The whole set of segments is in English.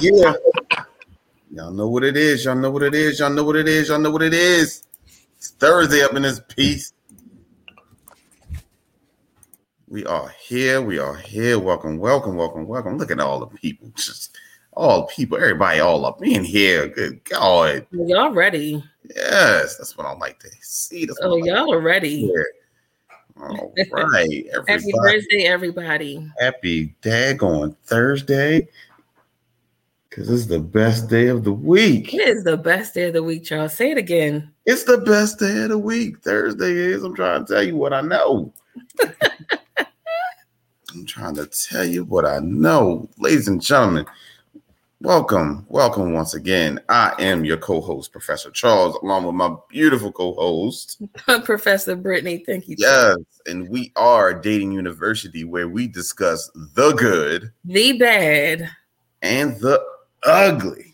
Yeah. Y'all know what it is. Y'all know what it is. Y'all know what it is. Y'all know what it is. It's Thursday up in this piece. We are here. We are here. Welcome, welcome, welcome, welcome. Look at all the people. Just all people, everybody all up in here. Good God. Oh, y'all ready? Yes, that's what I like to see. That's oh, y'all are ready. All right. Everybody. Happy Thursday, everybody. Happy daggone Thursday. Because it's the best day of the week. It is the best day of the week, Charles. Say it again. It's the best day of the week. Thursday is. I'm trying to tell you what I know. I'm trying to tell you what I know. Ladies and gentlemen, welcome. Welcome once again. I am your co host, Professor Charles, along with my beautiful co host, Professor Brittany. Thank you. Yes. And we are Dating University, where we discuss the good, the bad, and the ugly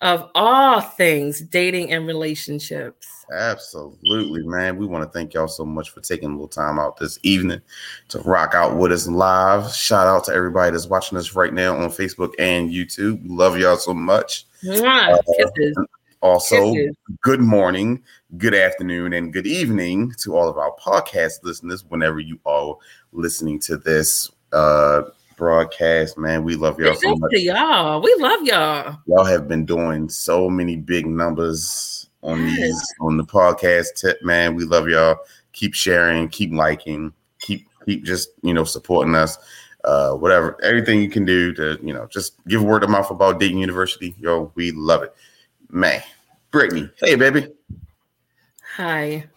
of all things dating and relationships. Absolutely, man. We want to thank y'all so much for taking a little time out this evening to rock out with us live. Shout out to everybody that's watching us right now on Facebook and YouTube. Love y'all so much. Uh, also, Kisses. good morning, good afternoon, and good evening to all of our podcast listeners whenever you are listening to this uh broadcast, man. We love y'all so much. y'all. We love y'all. Y'all have been doing so many big numbers on yes. these on the podcast tip, man. We love y'all. Keep sharing, keep liking, keep keep just you know supporting us. Uh, whatever, everything you can do to you know just give word of mouth about Dating University. Yo, we love it, man. Brittany, hey baby. Hi.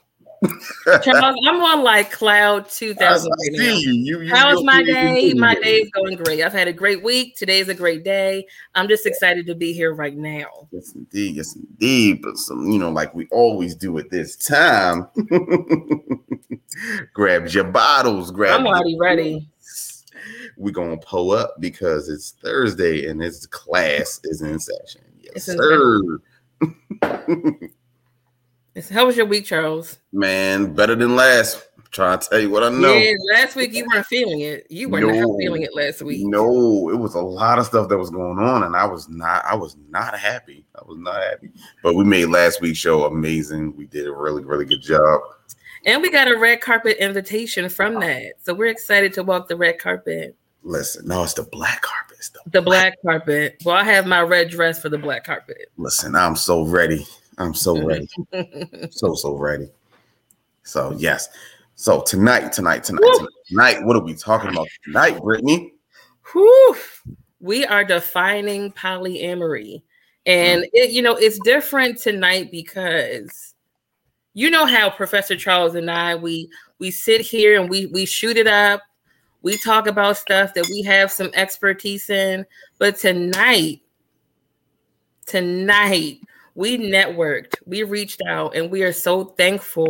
Charles, I'm on like cloud 2000 right now. You. You, you, How's my day? My day is going great. I've had a great week. Today's a great day. I'm just excited to be here right now. Yes, indeed. Yes, indeed. But some, you know, like we always do at this time. grab your bottles. Grab. I'm already ready. We're gonna pull up because it's Thursday and this class is in session. Yes, it's sir. How was your week, Charles? Man, better than last. I'm trying to tell you what I know. Yeah, last week you weren't feeling it. You were no, not feeling it last week. No, it was a lot of stuff that was going on, and I was not. I was not happy. I was not happy. But we made last week's show amazing. We did a really, really good job. And we got a red carpet invitation from that, so we're excited to walk the red carpet. Listen, no, it's the black carpet. It's the, the black, black carpet. Well, I have my red dress for the black carpet. Listen, I'm so ready. I'm so ready. so, so ready. So, yes. So, tonight, tonight, tonight, tonight, tonight, what are we talking about tonight, Brittany? Whew. We are defining polyamory. And, mm. it, you know, it's different tonight because you know how Professor Charles and I, we, we sit here and we, we shoot it up. We talk about stuff that we have some expertise in. But tonight, tonight, we networked, we reached out, and we are so thankful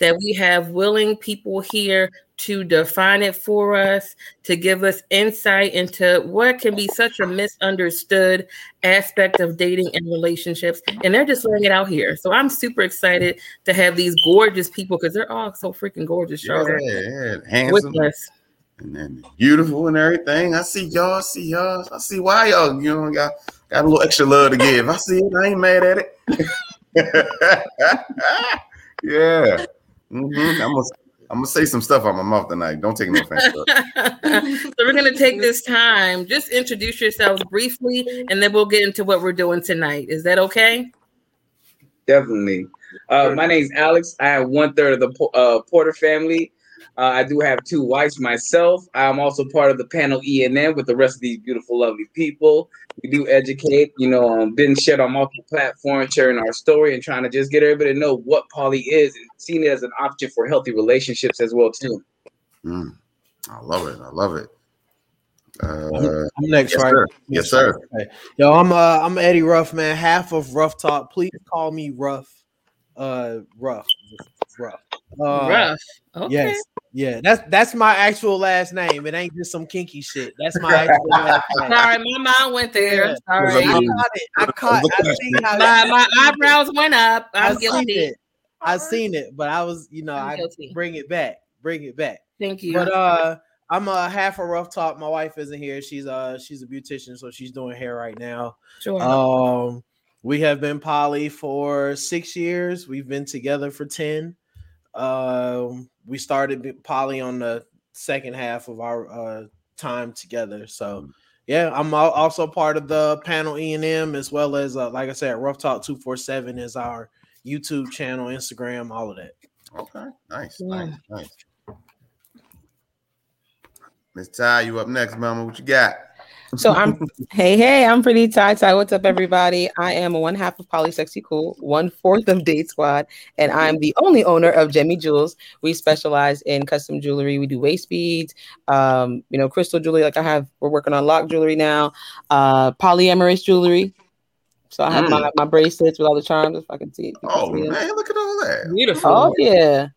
that we have willing people here to define it for us, to give us insight into what can be such a misunderstood aspect of dating and relationships. And they're just laying it out here. So I'm super excited to have these gorgeous people because they're all so freaking gorgeous, Charlotte. Yeah, yeah. Handsome. With us and then beautiful and everything. I see y'all, I see y'all, I see why y'all, you know, got got a little extra love to give. I see it, I ain't mad at it. yeah. Mm-hmm. I'm gonna I'm gonna say some stuff on my mouth tonight. Don't take no offense. so we're gonna take this time. Just introduce yourselves briefly, and then we'll get into what we're doing tonight. Is that okay? Definitely. Uh, my name's Alex. I have one third of the uh, Porter family. Uh, I do have two wives myself. I'm also part of the panel ENM with the rest of these beautiful, lovely people. We do educate, you know, um, been shared on multiple platforms, sharing our story and trying to just get everybody to know what poly is and seeing it as an option for healthy relationships as well too. Mm, I love it. I love it. Uh, I'm next, yes, right? Sir. Yes, sir. Okay. Yo, I'm uh, I'm Eddie Ruff, man. Half of Rough Talk. Please call me Ruff. Uh, Ruff rough. Uh, rough. Okay. Yes. Yeah, that's that's my actual last name. It ain't just some kinky shit. That's my actual last name. Sorry, my mind went there. Sorry. I caught it. I caught I my, my eyebrows went up. I'm I guilty. Seen it. I seen it, but I was, you know, I bring it back. Bring it back. Thank you. But uh I'm a half a Rough Talk. My wife isn't here. She's uh she's a beautician, so she's doing hair right now. Sure. Um we have been poly for six years. We've been together for 10. Uh, we started poly on the second half of our uh, time together. So, mm-hmm. yeah, I'm also part of the panel E and M as well as, uh, like I said, Rough Talk Two Four Seven is our YouTube channel, Instagram, all of that. Okay, nice, yeah. nice, nice. Miss Ty, you up next, Mama? What you got? So I'm hey hey, I'm pretty Ty Ty. What's up, everybody? I am one half of Poly Sexy Cool, one fourth of Date Squad, and I'm the only owner of Gemmy Jewels. We specialize in custom jewelry. We do waist beads, um, you know, crystal jewelry. Like I have, we're working on lock jewelry now, uh, polyamorous jewelry. So I have mm. my, my bracelets with all the charms. If I can see it. Oh see man, look at all that! Beautiful. Oh yeah,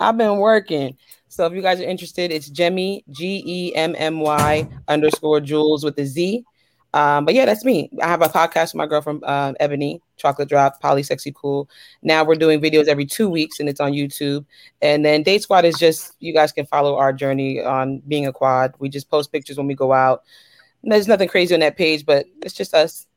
I've been working. So if you guys are interested, it's Gemmy G E M M Y underscore Jules with a Z. Um, but yeah, that's me. I have a podcast with my girlfriend um, Ebony, Chocolate Drop, Poly Sexy Cool. Now we're doing videos every two weeks, and it's on YouTube. And then Date Squad is just you guys can follow our journey on being a quad. We just post pictures when we go out. There's nothing crazy on that page, but it's just us.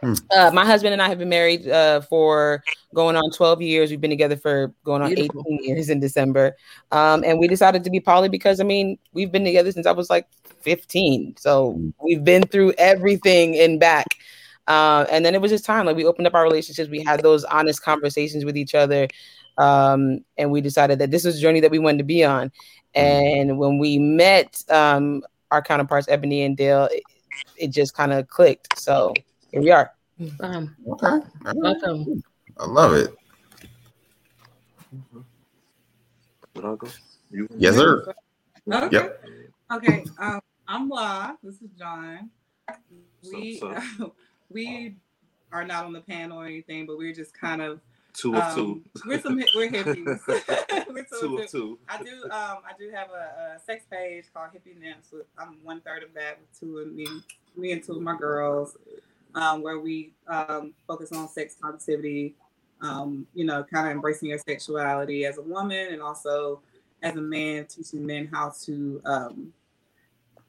Hmm. Uh, my husband and I have been married uh, for going on 12 years. We've been together for going on Beautiful. 18 years in December. Um, and we decided to be poly because, I mean, we've been together since I was like 15. So hmm. we've been through everything and back. Uh, and then it was just time. Like we opened up our relationships. We had those honest conversations with each other. Um, and we decided that this was a journey that we wanted to be on. Hmm. And when we met um, our counterparts, Ebony and Dale, it, it just kind of clicked. So here we are. Um, okay. Welcome. I love it. Yes, sir. Okay. Yep. Okay. Um, I'm La. This is John. We so, so. we are not on the panel or anything, but we're just kind of two of um, two. We're some we're hippies. we're two, of two. I do um I do have a, a sex page called Hippie Nymphs. I'm one third of that with two of me, me and two of my girls um, where we um, focus on sex positivity, um, you know, kind of embracing your sexuality as a woman and also as a man, teaching men how to um,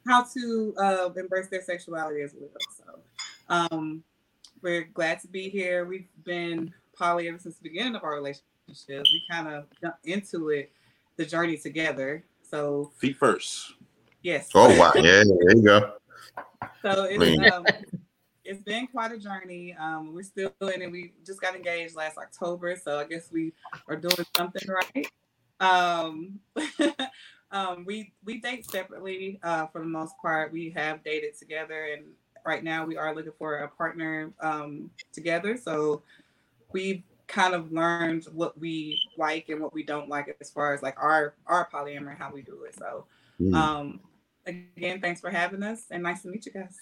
how to uh, embrace their sexuality as well. So um, we're glad to be here. We've been poly ever since the beginning of our relationship. We kind of jumped into it, the journey together. So feet first. Yes. Oh wow! Yeah, there you go. So it's, um, it's been quite a journey. Um, we're still in it. We just got engaged last October, so I guess we are doing something right. Um, um, we we date separately uh, for the most part. We have dated together, and right now we are looking for a partner um, together. So we've kind of learned what we like and what we don't like as far as like our our polyamory, how we do it. So mm. um, again, thanks for having us, and nice to meet you guys.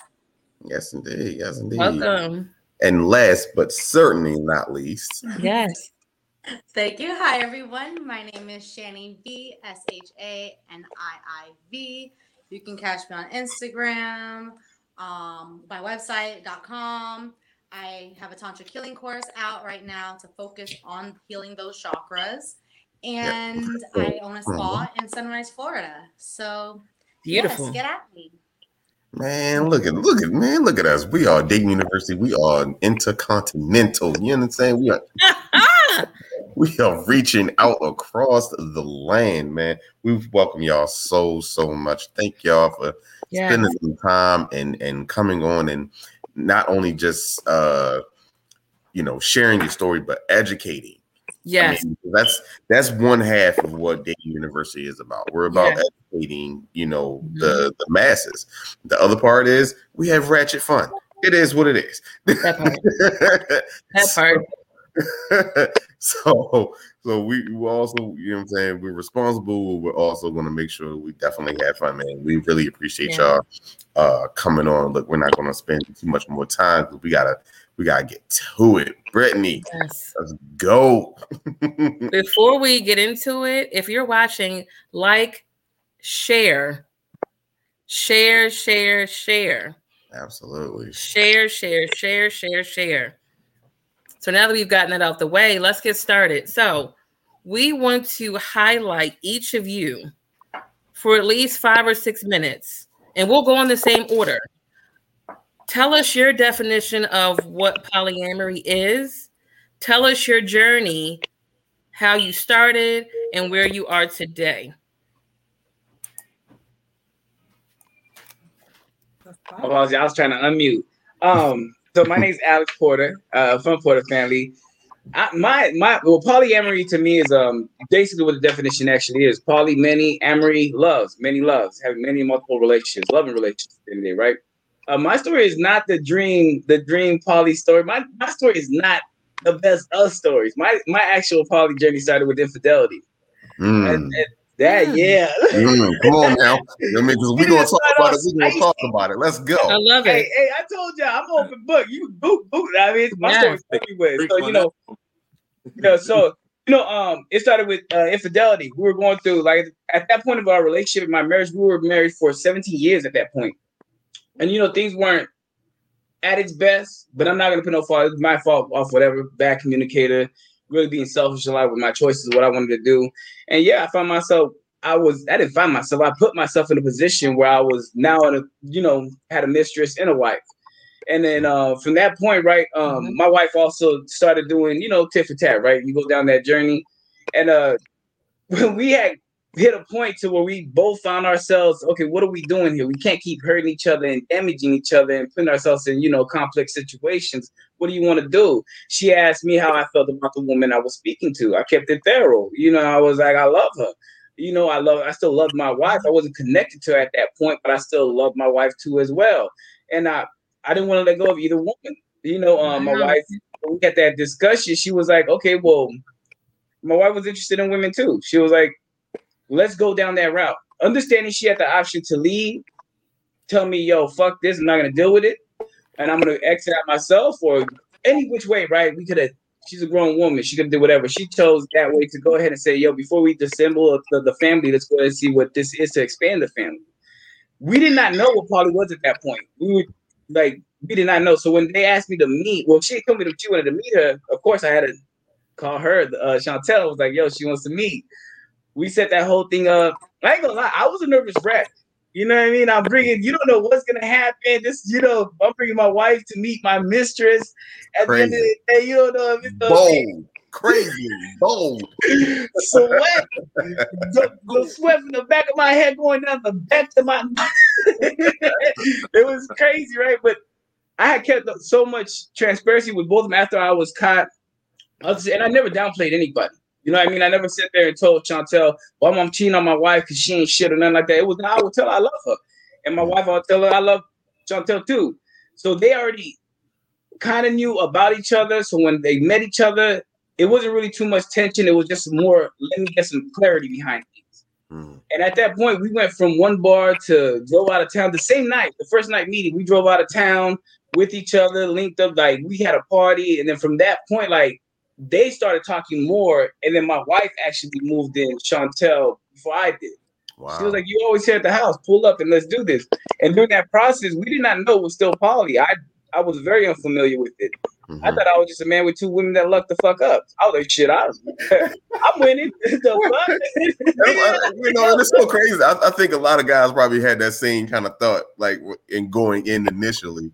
Yes, indeed. Yes, indeed. Welcome. And last but certainly not least. Yes. Thank you. Hi, everyone. My name is Shanii V, S H A N I I V. You can catch me on Instagram, um, my website.com. I have a Tantra healing course out right now to focus on healing those chakras. And I own a spa in Sunrise, Florida. So, beautiful. Yes, get at me. Man, look at look at man, look at us. We are Dating University. We are intercontinental. You know what I'm saying? We are we are reaching out across the land, man. We welcome y'all so so much. Thank y'all for yes. spending some time and and coming on and not only just uh you know sharing your story, but educating Yes, I mean, that's that's one half of what Dating University is about. We're about yeah. educating, you know, mm-hmm. the the masses. The other part is we have ratchet fun. It is what it is. That part. that part. so so we, we also you know what i'm saying we're responsible we're also going to make sure we definitely have fun man we really appreciate yeah. y'all uh coming on look we're not going to spend too much more time because we gotta we gotta get to it. Brittany, yes. let's go. Before we get into it, if you're watching, like, share, share, share, share. Absolutely. Share, share, share, share, share. So now that we've gotten that out the way, let's get started. So we want to highlight each of you for at least five or six minutes, and we'll go in the same order. Tell us your definition of what polyamory is. Tell us your journey, how you started, and where you are today. I was trying to unmute. Um, so my name's Alex Porter, uh, from Porter family. I, my my well, polyamory to me is um basically what the definition actually is. Poly, many, amory, loves, many loves, having many multiple relationships, loving relationships in there, right? Uh, my story is not the dream, the dream poly story. My my story is not the best of stories. My my actual poly journey started with infidelity. Mm. And- and that yeah. Mm, Come on now. I mean, because we're gonna talk about it. We're gonna talk about it. Let's go. I love it. hey, I told you I'm open book. You boot, boot. I mean, my Yeah. story's everywhere. So you know, yeah. So you know, um, it started with uh, infidelity. We were going through like at that point of our relationship, my marriage, we were married for 17 years at that point, and you know, things weren't at its best. But I'm not gonna put no fault. It's my fault off whatever bad communicator, really being selfish a lot with my choices, what I wanted to do, and yeah, I found myself. I was I didn't find myself. I put myself in a position where I was now in a you know had a mistress and a wife. And then uh, from that point, right, um, my wife also started doing, you know, tit for tat, right? You go down that journey, and uh, when we had hit a point to where we both found ourselves, okay, what are we doing here? We can't keep hurting each other and damaging each other and putting ourselves in, you know, complex situations. What do you want to do? She asked me how I felt about the woman I was speaking to. I kept it thorough. You know, I was like, I love her. You know, I love, I still love my wife. I wasn't connected to her at that point, but I still love my wife too as well. And I, I didn't want to let go of either woman. You know, um, my wife, we had that discussion, she was like, okay, well, my wife was interested in women too. She was like, let's go down that route. Understanding she had the option to leave, tell me, yo, fuck this, I'm not gonna deal with it, and I'm gonna exit out myself, or any which way, right? We could have. She's a grown woman. She could do whatever. She chose that way to go ahead and say, yo, before we disassemble the, the family, let's go ahead and see what this is to expand the family. We did not know what poly was at that point. We were like, we did not know. So when they asked me to meet, well, she told me that she wanted to meet her. Of course, I had to call her. Uh, Chantel was like, yo, she wants to meet. We set that whole thing up. I ain't gonna lie, I was a nervous wreck. You know what I mean? I'm bringing, you don't know what's gonna happen. This, you know, I'm bringing my wife to meet my mistress. At the end of the day, you don't know if it's Bold, crazy, bold. sweat. the, the sweat from the back of my head going down the back of my it was crazy, right? But I had kept so much transparency with both of them after I was caught. And I never downplayed anybody. You know what I mean? I never sat there and told Chantel, well, I'm cheating on my wife because she ain't shit or nothing like that. It was I would tell her I love her. And my wife, I would tell her I love Chantel too. So they already kind of knew about each other. So when they met each other, it wasn't really too much tension. It was just more, let me get some clarity behind things. Mm. And at that point, we went from one bar to drove out of town the same night, the first night meeting. We drove out of town with each other, linked up, like we had a party. And then from that point, like they started talking more. And then my wife actually moved in, Chantel, before I did. Wow. She was like, "You always here at the house. Pull up and let's do this." And during that process, we did not know it was still poly. I I was very unfamiliar with it. I Mhm. thought I was just a man with two women that lucked the fuck up. I was like, "Shit, I was, I'm winning." the fuck? you know, it's so crazy. I, I think a lot of guys probably had that same kind of thought, like in going in initially.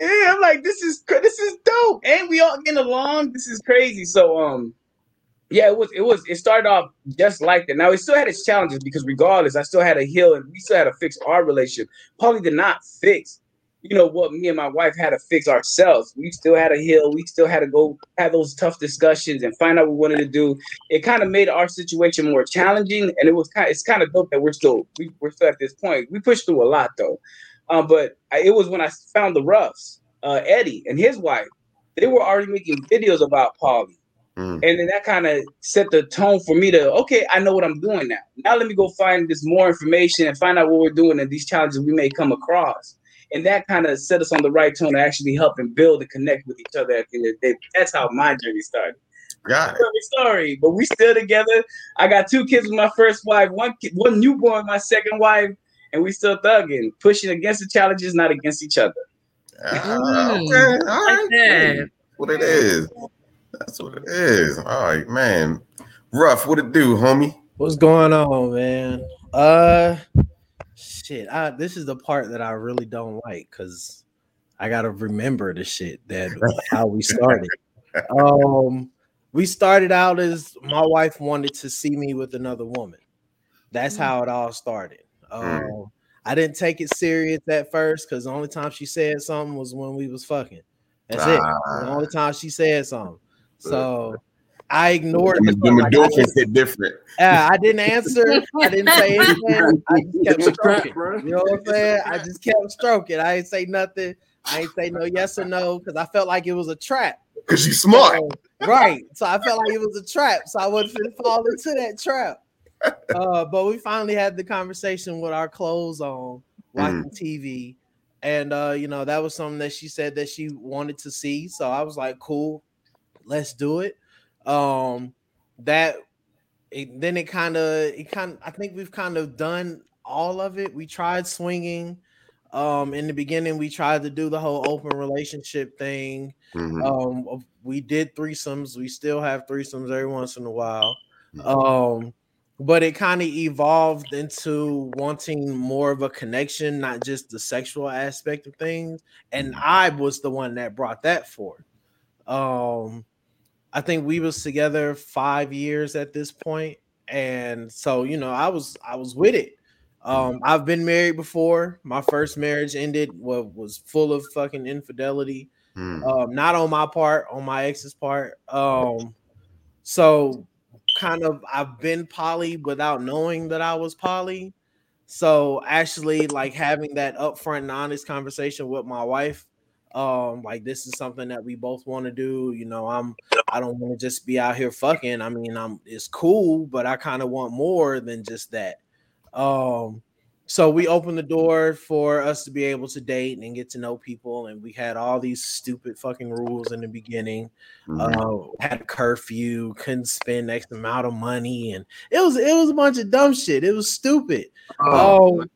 Yeah, I'm like, this is this is dope, and we all getting along. This is crazy. So, um, yeah, it was it was it started off just like that. Now it still had its challenges because regardless, I still had to heal and we still had to fix our relationship. poly did not fix, you know, what me and my wife had to fix ourselves. We still had to heal. We still had to go have those tough discussions and find out what we wanted to do. It kind of made our situation more challenging, and it was kind. It's kind of dope that we're still we, we're still at this point. We pushed through a lot though. Um, but I, it was when I found the Ruffs, uh, Eddie and his wife. They were already making videos about poly, Mm. and then that kind of set the tone for me to okay, I know what I'm doing now. Now let me go find this more information and find out what we're doing and these challenges we may come across. And that kind of set us on the right tone to actually help and build and connect with each other at the end of the day. That's how my journey started. Got it. Story, but we still together. I got two kids with my first wife, one kid, one newborn, my second wife, and we still thugging, pushing against the challenges, not against each other. Ah, Mm. okay, all Like What it is. That's what it is. All right, man. Rough, what it do, homie? What's going on, man? Uh, shit. I, this is the part that I really don't like because I gotta remember the shit that how we started. um, we started out as my wife wanted to see me with another woman. That's how it all started. Mm. Um, I didn't take it serious at first because the only time she said something was when we was fucking. That's it. The ah. only time she said something. Uh, so I ignored The the I hit different. yeah, I didn't answer. I didn't say anything. I just kept It's a trap, stroking. You know what I'm saying? I just kept stroking. I didn't say nothing. I ain't say no yes or no because I felt like it was a trap. Cause she's smart. So, right. So I felt like it was a trap. So I wasn't fall into that trap. Uh, but we finally had the conversation with our clothes on, watching TV. And uh, you know, that was something that she said that she wanted to see. So I was like, cool, let's do it. Um, that it, then it kind of it kind of I think we've kind of done all of it. We tried swinging. Um, in the beginning, we tried to do the whole open relationship thing. Mhm. Um, we did threesomes. We still have threesomes every once in a while. Um, but it kind of evolved into wanting more of a connection, not just the sexual aspect of things. And I was the one that brought that forth. Um, I think we was together five years at this point, and so you know, I was I was with it. Um, I've been married before. My first marriage ended was was full of fucking infidelity Mm. um, not on my part, on my ex's part. Um, so kind of I've been poly without knowing that I was poly. So actually, like having that upfront and honest conversation with my wife, um, like this is something that we both want to do. You know, I'm I don't want to just be out here fucking. I mean, I'm it's cool, but I kind of want more than just that. Um, so we opened the door for us to be able to date and get to know people and we had all these stupid fucking rules in the beginning. Mhm. uh, had a curfew couldn't spend x amount of money and it was it was a bunch of dumb shit. It was stupid. Oh, um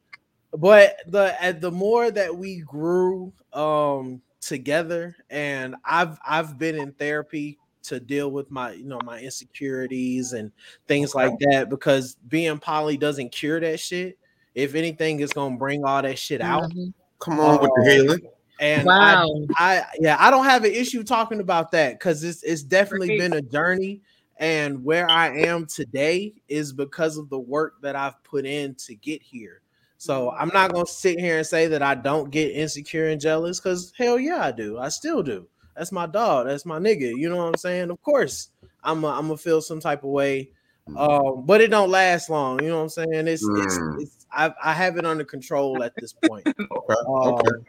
but the at the more that we grew um together and i've i've been in therapy to deal with my you know my insecurities and things like that because being poly doesn't cure that shit if anything it's gonna bring all that shit out Mhm. come on with the Uh, healing. and Wow. I, I yeah, I don't have an issue talking about that because it's it's definitely Great. been a journey. And where I am today is because of the work that I've put in to get here. So I'm not gonna sit here and say that I don't get insecure and jealous because hell yeah, I do. I still do. That's my dog. That's my nigga. You know what I'm saying? Of course, I'm a, I'm gonna feel some type of way. Um, but it don't last long. You know what I'm saying? It's it's, Mm. it's I, I have it under control at this point. Okay. Um, Okay.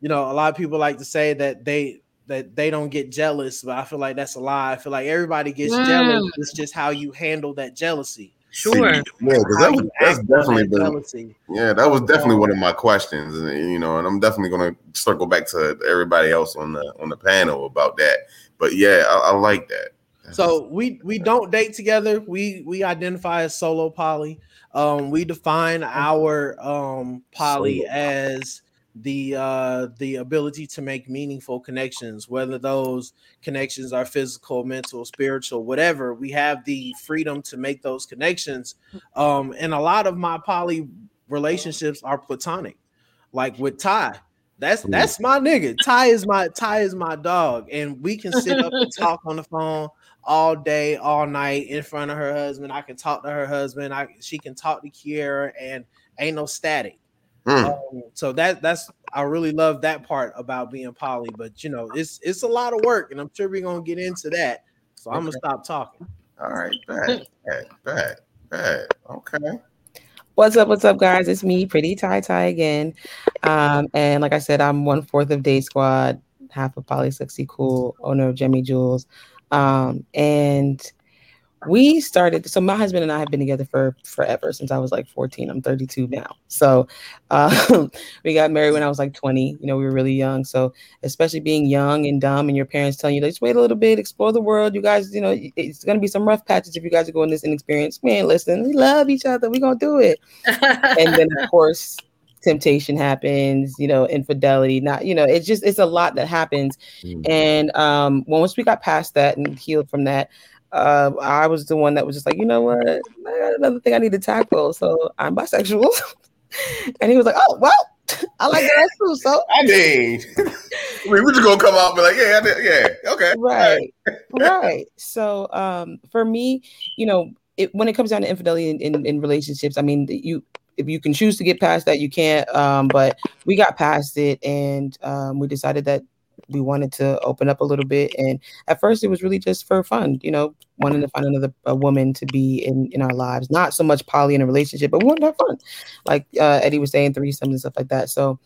you know, a lot of people like to say that they that they don't get jealous, but I feel like that's a lie. I feel like everybody gets jealous. Mm. It's just how you handle that jealousy. Sure. Yeah, because that was, that's definitely that been jealousy. yeah, that was definitely one of my questions, and you know, and I'm definitely gonna circle back to everybody else on the on the panel about that. But yeah, I, I like that. So we we don't date together. We we identify as solo poly. Um, we define our um poly as the uh the ability to make meaningful connections, whether those connections are physical, mental, spiritual, whatever. We have the freedom to make those connections. Um, and a lot of my poly relationships are platonic, like with Ty. That's Mm. that's my nigga. Ty is my Ty is my dog, and we can sit up and talk on the phone all day, all night in front of her husband. I can talk to her husband. I she can talk to Kiera, and ain't no static. Mm. Um, so that that's I really love that part about being poly. But you know, it's it's a lot of work, and I'm sure we're gonna get into that. So I'm gonna stop talking. All right, bad, bad, bad, bad. Okay. What's up? What's up, guys? It's me, Pretty Ty Ty again. Um, and like I said, I'm one fourth of Day Squad, half of Poly Sexy Cool, owner of Gemmy Jules. Um, and we started. So my husband and I have been together for forever since I was like 14. I'm 32 now. So um, we got married when I was like 20. You know, we were really young. So especially being young and dumb, and your parents telling you, "Just wait a little bit, explore the world." You guys, you know, it's gonna be some rough patches if you guys are going this inexperienced. Man, listen, we love each other. We're gonna do it and then of course temptation happens you know infidelity not you know it's just it's a lot that happens Mm. and um once we got past that and healed from that uh, I was the one that was just like, you know what, I got another thing I need to tackle. So I'm bisexual, and he was like, oh well, I like that too. So I mean, I mean, we're just gonna come out and be like, yeah, yeah, okay, right, right. So um, for me, you know, it, when it comes down to infidelity in, in, in relationships, I mean, you if you can choose to get past that, you can't. Um, but we got past it, and um, we decided that we wanted to open up a little bit. And at first, it was really just for fun, you know, wanting to find another a woman to be in in our lives. Not so much poly in a relationship, but we wanted to have fun, like uh, Eddie was saying, threesomes and stuff like that. So.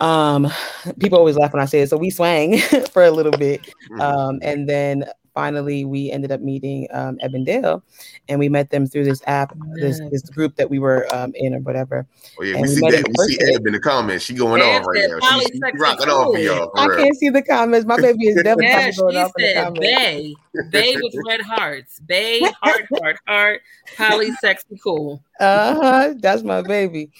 Um, people always laugh when I say it. So we swang for a little bit, Mm-hmm. um, and then finally we ended up meeting um, Eben Dale, and we met them through this app, this this group that we were um, in or whatever. Oh yeah, And we we see met that. in We see. Eb in the comments. She going Eb off right now. Poly She, she sexy rocking off for y'all. I For real. can't see the comments. My baby is definitely Yeah, going she off in the said comments. Bay. Bay with red hearts. Bay, heart, heart, heart. Poly, sexy, cool. Uh huh. That's my baby.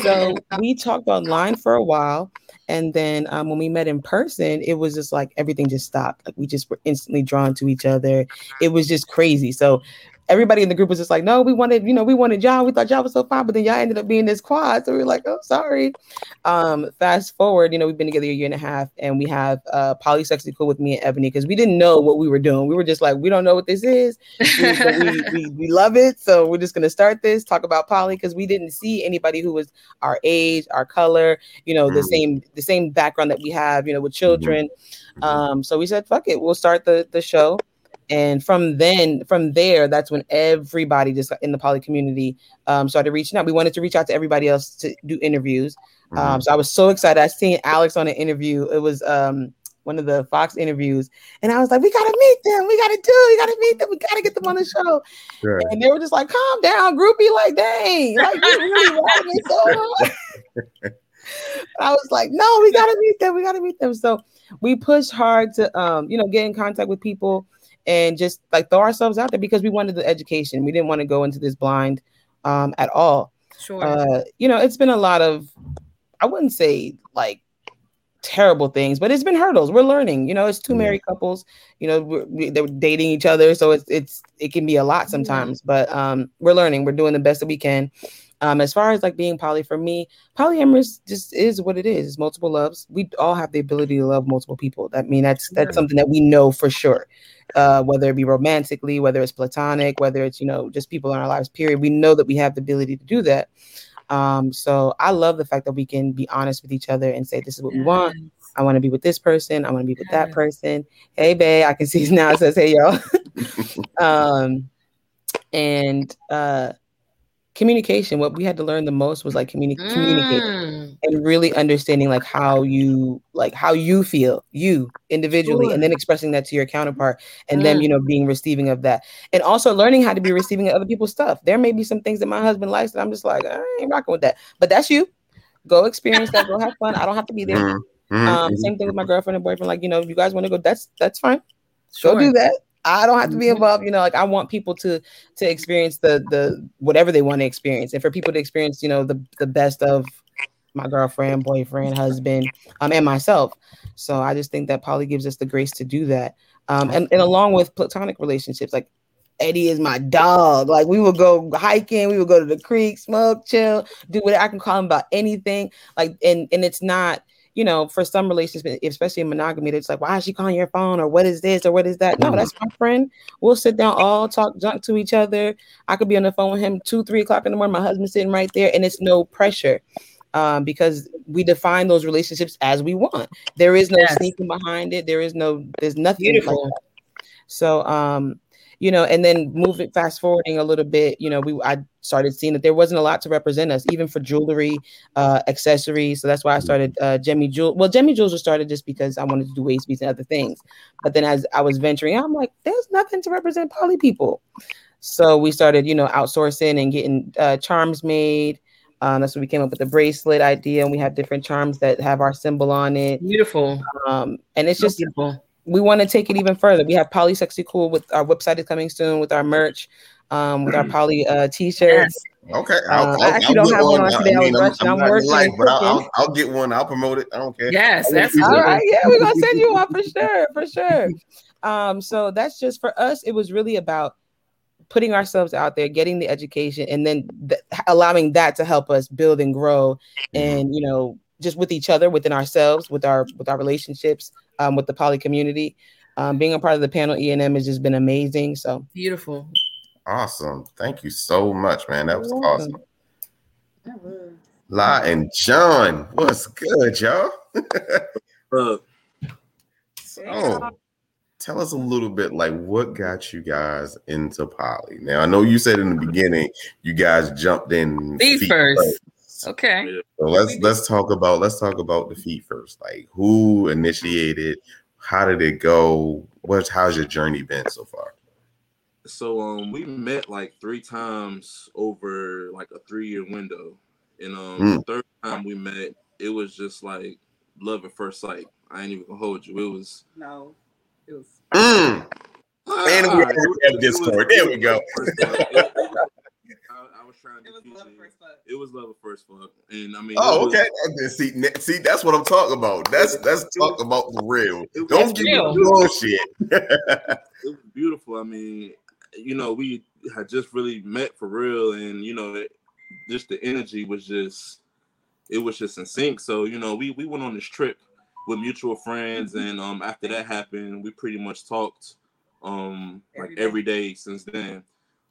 So we talked online for a while. And then um, when we met in person, it was just like everything just stopped. Like we just were instantly drawn to each other. It was just crazy. So everybody in the group was just like, no, we wanted, you know, we wanted y'all. We thought y'all was so fine, but then y'all ended up being this quad. So we were like, oh, sorry. Um, fast forward, you know, we've been together a year and a half, and we have uh polysexually cool with me and Ebony because we didn't know what we were doing. We were just like, we don't know what this is. We, we, we, we love it. So we're just gonna start this, talk about poly, because we didn't see anybody who was our age, our color, you know, the Mm. same the same background that we have, you know, with children. Um, so we said, fuck it, we'll start the the show. And from then, from there, that's when everybody just in the poly community um, started reaching out. We wanted to reach out to everybody else to do interviews. Mm-hmm. Um, so I was so excited. I seen Alex on an interview. It was um, one of the Fox interviews, and I was like, "We gotta meet them. We gotta do. We gotta meet them. We gotta get them on the show." Right. And they were just like, "Calm down, groupie." Like, dang, like really so. I was like, "No, we gotta meet them. We gotta meet them." So we pushed hard to, um, you know, get in contact with people and just like throw ourselves out there because we wanted the education. We didn't want to go into this blind um, at all Sure. uh, you know, it's been a lot of, I wouldn't say like terrible things, but it's been hurdles. We're learning. You know, it's two Yeah. married couples. You know, we're, we, they're dating each other, so it's it's it can be a lot sometimes. But um, we're learning. We're doing the best that we can. Um, as far as like being poly, for me, polyamorous just is what it is. It's multiple loves. We all have the ability to love multiple people. That mean that's that's something that we know for sure. Uh, whether it be romantically, whether it's platonic, whether it's you know just people in our lives. Period. We know that we have the ability to do that. Um, so I love the fact that we can be honest with each other and say, "This is what we want. I want to be with this person. I want to be with that person." Hey, babe, I can see now it says, "Hey, y'all." um, and uh, communication. What we had to learn the most was like communi- communicating Mm. and really understanding like how you like how you feel you individually and then expressing that to your counterpart and then Mm. you know being receiving of that and also learning how to be receiving of other people's stuff there may be some things that my husband likes and i'm just like i ain't rocking with that but that's you go experience that go have fun i don't have to be there. Mhm. um same thing with my girlfriend and boyfriend like you know you guys want to go that's that's fine Sure. go do that i don't have to be Mhm. involved you know like i want people to to experience the the whatever they want to experience and for people to experience you know the the best of my girlfriend boyfriend husband um and myself so i just think that poly gives us the grace to do that um and, and along with platonic relationships like Eddie is my dog. Like we would go hiking, we would go to the creek, smoke, chill, do whatever I can call him about anything. Like and and it's not, you know, for some relationships, especially in monogamy, it's like, why is she calling your phone or what is this or what is that? No, that's my friend. We'll sit down, all talk junk to each other. I could be on the phone with him two, three o'clock in the morning. My husband's sitting right there, and it's no pressure. Um, because we define those relationships as we want. There is no Yes. sneaking behind it. There is no, there's nothing like Beautiful. that. So um, you know, and then moving fast forwarding a little bit, you know, we I started seeing that there wasn't a lot to represent us, even for jewelry, uh, accessories. So that's why I started uh Gemmy Jewel. Well, Gemmy Jewels was started just because I wanted to do waist beads and other things. But then as I was venturing, I'm like, there's nothing to represent poly people. So we started, you know, outsourcing and getting uh, charms made. Um, that's when we came up with the bracelet idea, and we have different charms that have our symbol on it. Beautiful. Um, and it's So just beautiful. We want to take it even further. We have Poly Sexy Cool with our website is coming soon with our merch, um, with our Poly uh, t-shirts. Okay. Uh, I actually don't have one on I today. I mean, I'm, I'm, I'm working like, but I'll. I'll, I'll get one. I'll promote it. I don't care. Yes, I want that's people- All right, yeah, we're gonna send you one for sure, for sure. Um, so that's just for us. It was really about putting ourselves out there, getting the education, and then th- allowing that to help us build and grow, and you know, just with each other, within ourselves, with our with our relationships, um, with the poly community. Um, being a part of the panel E and M has just been amazing. So Beautiful. Awesome. Thank you so much, man. That was You're awesome. welcome. La and John, what's good, y'all? Uh, so, tell us a little bit like what got you guys into poly. Now, I know you said in the beginning you guys jumped in Feet first. Okay. So let's let's talk about let's talk about the feet first. Like who initiated? How did it go? What's how's your journey been so far? so um, we met like three times over like a three year window, and um, Mm. the third time we met, it was just like love at first sight. I ain't even gonna hold you. It was. No, it was. Mm. And we Alright, have was- it was- Discord. There we go. I, I was trying to It was love it. first fuck. It was love at first fuck, and I mean. Oh, it was- okay. Okay, See, see, that's what I'm talking about. That's let's talk about the real. Don't was give me bullshit. it was beautiful. I mean, you know, we had just really met for real, and you know, it, just the energy was just, it was just in sync. So you know, we we went on this trip with mutual friends, and um, after that happened, we pretty much talked, um, like Every day. every day since then.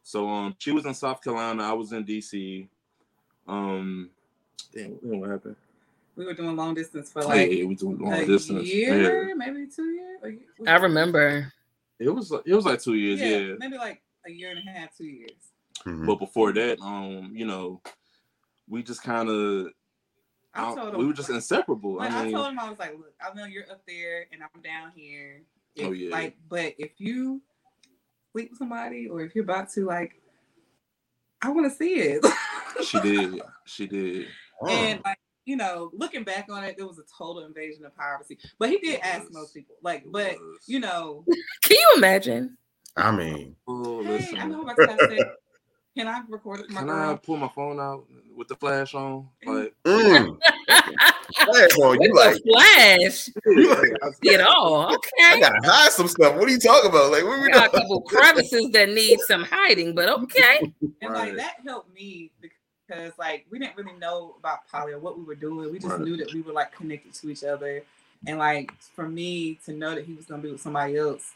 So um, she was in South Carolina, I was in DC. Um, damn, damn, what happened? We were doing long distance for Oh, like yeah, we doing long a distance. year, Yeah. maybe two years. A I remember. It was like- it was like two years, Yeah, yeah. maybe like a year and a half, two years. Mhm. But before that, um, you know, we just kind of I told him we were just inseparable. Like, I I, told him I was like, look, I know you're up there and I'm down here. If, Oh, yeah. Like, but if you sleep with somebody or if you're about to, like, I want to see it. she did, she did. Oh. and like, you know, looking back on it, there was a total invasion of privacy. But he did ask most people, like, but you know, Can you imagine? I mean, oh, hey, I know about to say, can I record it for my can I girl? pull my phone out with the flash on? Like, mm. Flash on you like the flash. you like See it all. I gotta hide some stuff. What are you talking about? Like what we Got a couple crevices that need some hiding, but okay. And like that helped me because like we didn't really know about poly or what we were doing. We just Right. knew that we were like connected to each other. And like for me to know that he was gonna be with somebody else,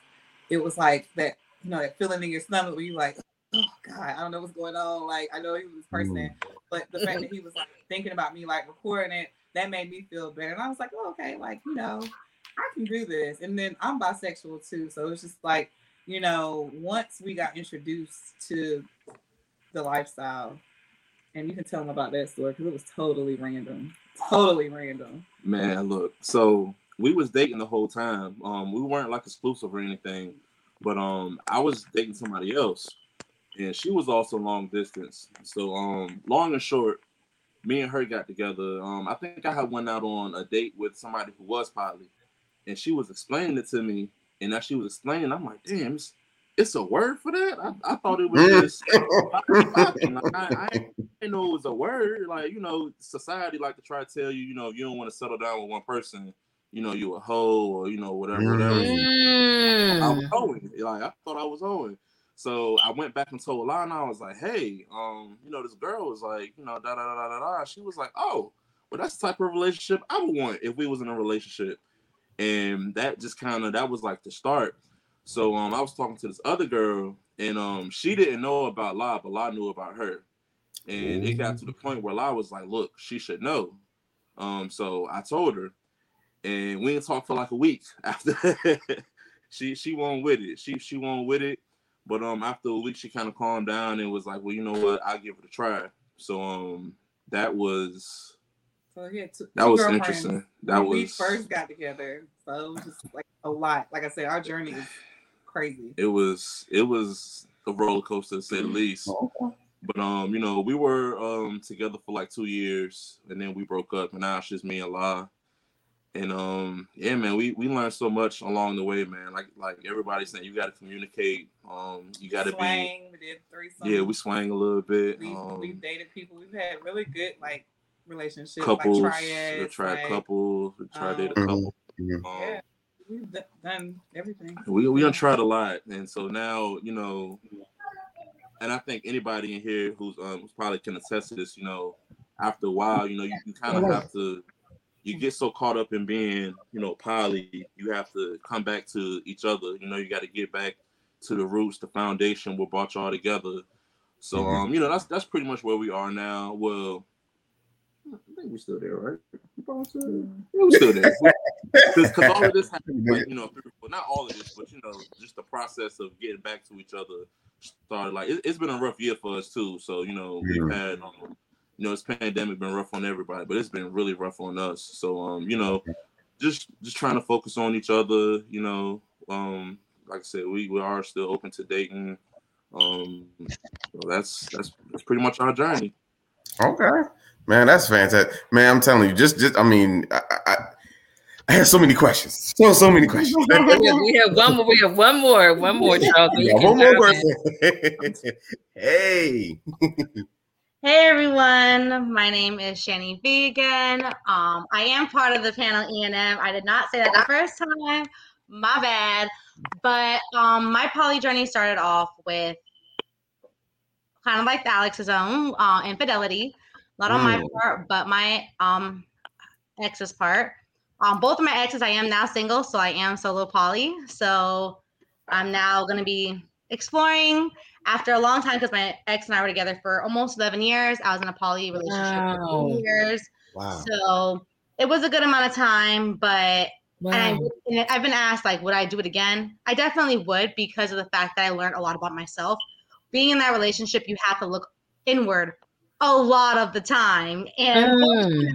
it was like that, you know, that feeling in your stomach where you like, oh God, I don't know what's going on. Like I know he was this person, mm. but the fact that he was like thinking about me, like recording it, that made me feel better. And I was like, oh, okay, like, you know, I can do this. And then I'm bisexual too. So it's just like, you know, once we got introduced to the lifestyle, and you can tell them about that story because it was totally random. Totally random. man, look. So we was dating the whole time. Um, we weren't like exclusive or anything, but um, I was dating somebody else, and she was also long distance. So um, long and short, me and her got together. Um, I think I had went out on a date with somebody who was poly, and she was explaining it to me. And as she was explaining, I'm like, damn, it's, it's a word for that. I, I thought it was Mm. just. Like, I, I didn't know it was a word. Like, you know, society like to try to tell you, you know, if you don't want to settle down with one person, you know, you a hoe or you know, whatever, whatever. Mm. I was owing. Like I thought I was owing. So I went back and told Lana, I was like, hey, um, you know, this girl was like, you know, da da da da da. She was like, oh, well, that's the type of relationship I would want if we was in a relationship. And that just kind of that was like the start. So um I was talking to this other girl and um she didn't know about La, but La knew about her. And it got to the point where La was like, look, she should know. Um, so I told her, and we didn't talk for like a week after she she won't with it. She she won't with it. But um after a week she kind of calmed down and was like, well, you know what, I'll give it a try. So um that was So he two, that two was interesting. That when we first got together. So it was just like a lot. Like I said, our journey is crazy. it was it was a roller coaster to say the least. But um, you know, we were um together for like two years, and then we broke up, and now it's just me and La. And um, yeah, man, we we learned so much along the way, man. Like like everybody's saying, you got to communicate. Um, you got to be Swang, we did threesome. yeah. We swang a little bit. we Um, we've dated people. We've had really good like relationships, couples, like triads. tried like, couples, we tried um, date a couple. Mhm. Um, Yeah. we've done everything. We we done tried a lot, and so now you know, and I think anybody in here who's um who's probably can attest to this. You know, after a while, you know, you, you kind of have to. You get so caught up in being, you know, poly, you have to come back to each other. You know, you got to get back to the roots, the foundation, what brought y'all together. So, Mhm. um, you know, that's that's pretty much where we are now. Well, I think we're still there, right? Yeah, we're still there. Because all of this happened, like, you know, not all of this, but you know, just the process of getting back to each other started. Like, it, it's been a rough year for us too. So, you know, we've had, um, you know, this pandemic been rough on everybody, but it's been really rough on us. So, um, you know, just just trying to focus on each other. You know, um, like I said, we we are still open to dating. Um, so that's that's that's pretty much our journey. Okay, man, that's fantastic, man. I'm telling you, just just I mean, I, I, I have so many questions, so so many questions. we, have, one more. We have one more. One more, Charles. Yeah, one more question. hey, Hey everyone, my name is Shanii Vegan. Um, I am part of the panel E and M. I did not say that the first time. My bad. But um, my poly journey started off with kind of like Alex's own uh, infidelity. Not on my Mm. part, but my um ex's part. Um, both of my exes, I am now single, so I am solo poly. So I'm now going to be exploring after a long time because my ex and I were together for almost 11 years. I was in a poly relationship for Wow. two years. wow, So it was a good amount of time, but and I, Wow. would- and I've been asked like, would I do it again? I definitely would because of the fact that I learned a lot about myself. Being in that relationship, you have to look inward a lot of the time, and Mm.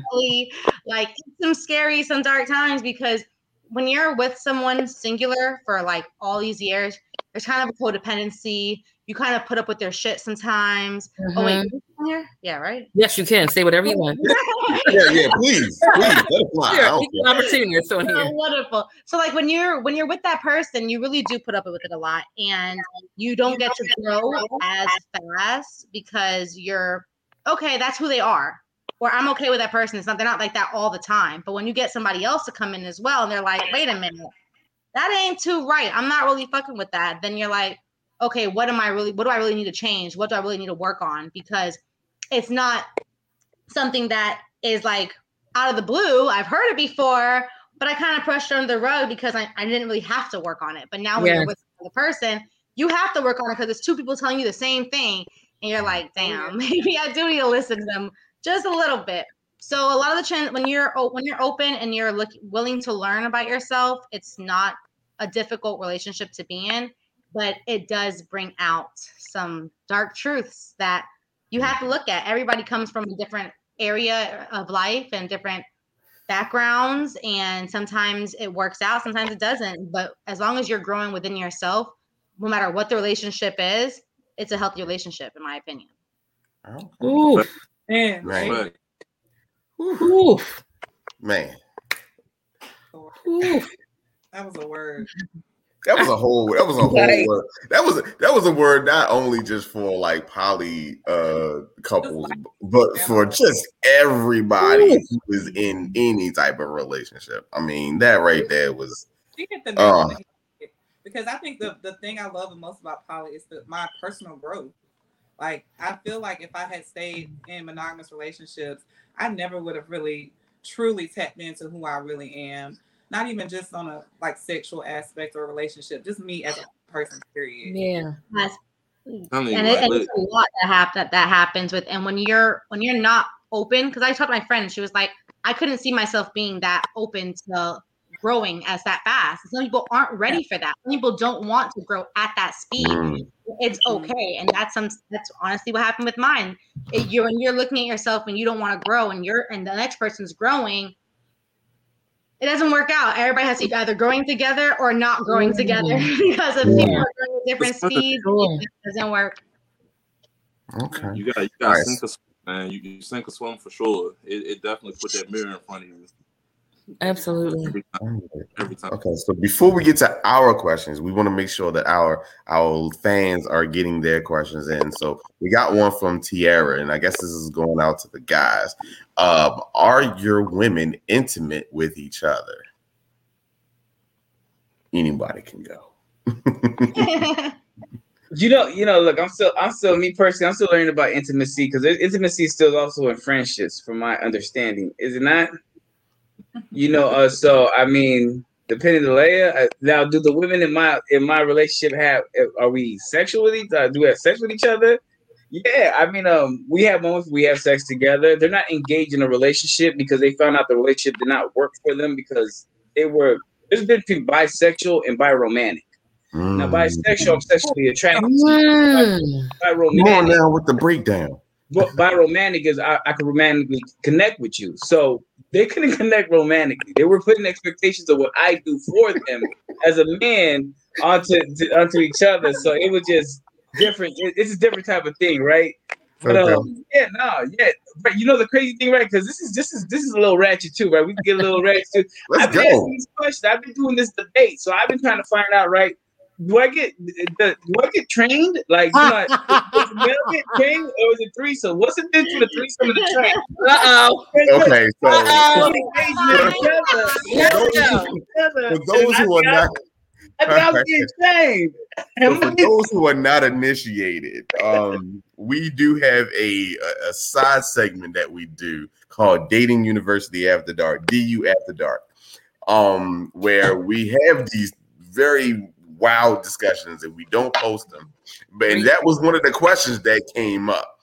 like some scary, some dark times because when you're with someone singular for like all these years, there's kind of a codependency. You kind of put up with their shit sometimes. Oh wait, Mhm. is this here? yeah, right. Yes, you can say whatever you want. yeah, yeah, please, please, let it fly. Sure, don't equal care. opportunists on here. wonderful. So like when you're when you're with that person, you really do put up with it a lot, and you don't get to grow as fast because you're okay. That's who they are, or I'm okay with that person. It's not they're not like that all the time. But when you get somebody else to come in as well, and they're like, wait a minute, that ain't too right. I'm not really fucking with that. Then you're like, okay, what am I really? What do I really need to change? What do I really need to work on? Because it's not something that is like out of the blue. I've heard it before, but I kind of brushed under the rug because I, I didn't really have to work on it. But now when you're with the person, you have to work on it because it's two people telling you the same thing. And you're like, damn, maybe I do need to listen to them just a little bit. So a lot of the trend when you're when you're open and you're look, willing to learn about yourself, it's not a difficult relationship to be in, but it does bring out some dark truths that you have to look at. Everybody comes from a different area of life and different backgrounds and sometimes it works out sometimes it doesn't but as long as you're growing within yourself no matter what the relationship is it's a healthy relationship in my opinion Okay. Oof, And Right. But oof, Man, oof. that was a word. That was a whole. That was a whole. Right. Word. That was that was a word not only just for like poly uh couples, but for just everybody who is in any type of relationship. I mean, that right there was. She hit the nail on Uh. because I think the, the thing I love the most about poly is the, my personal growth. Like I feel like if I had stayed in monogamous relationships, I never would have really truly tapped into who I really am. Not even just on a like sexual aspect or relationship, just me as a person. Period. Yeah. That's- and, it, and it's a lot that happen that, that happens with and when you're when you're not open because i talked to my friend she was like i couldn't see myself being that open to growing as that fast. Some people aren't ready for that. Some people don't want to grow at that speed. Mm, it's okay and that's some that's honestly what happened with mine. It- you're when you're looking at yourself and you don't want to grow and you're and the next person's growing it doesn't work out everybody has to be either growing together or not growing mm-hmm. together because if people growing at different speeds Sure. it doesn't work okay. you got you got Alright. sink or swim, man. You, you sink or swim for sure. It, it definitely put that mirror in front of you Absolutely. every time. Every time. Okay, so before we get to our questions, we want to make sure that our our fans are getting their questions in. So we got one from Tiara, and I guess this is going out to the guys. Um, are your women intimate with each other? anybody can go. You know, you know. Look, I'm still, I'm still me personally. I'm still learning about intimacy because intimacy is still also in friendships, from my understanding. Is it not? You know, uh, so I mean, depending on the layer. Uh, now, do the women in my in my relationship have? Are we sexual with each? Uh, do we have sex with each other? Yeah, I mean, um, we have moments we have sex together. They're not engaged in a relationship because they found out the relationship did not work for them because they were. There's been between bisexual and biromantic. Mm. Now, bisexual, I'm sexually attracted. to. Mm. Come on now with the breakdown. but biromantic is I, I can romantically connect with you. So they couldn't connect romantically. They were putting expectations of what I do for them as a man onto onto each other. So it was just different. It's a different type of thing, right? But Okay. um, yeah, no, yeah. But you know the crazy thing, right? Because this is this is this is a little ratchet too, right? We can get a little ratchet too. Let's I've been go. asking these questions. I've been doing this debate, so I've been trying to find out, right? Do I get do I get trained? Like, do I, does the male get trained, or is it threesome? What's the difference between a threesome and the train? Uh oh. Okay, so Uh-oh. for those who are not I think getting trained. So for those who are not initiated, um, we do have a, a, a side segment that we do called Dating University After Dark, DU After Dark, um, where we have these very wild discussions and we don't post them. But and that was one of the questions that came up.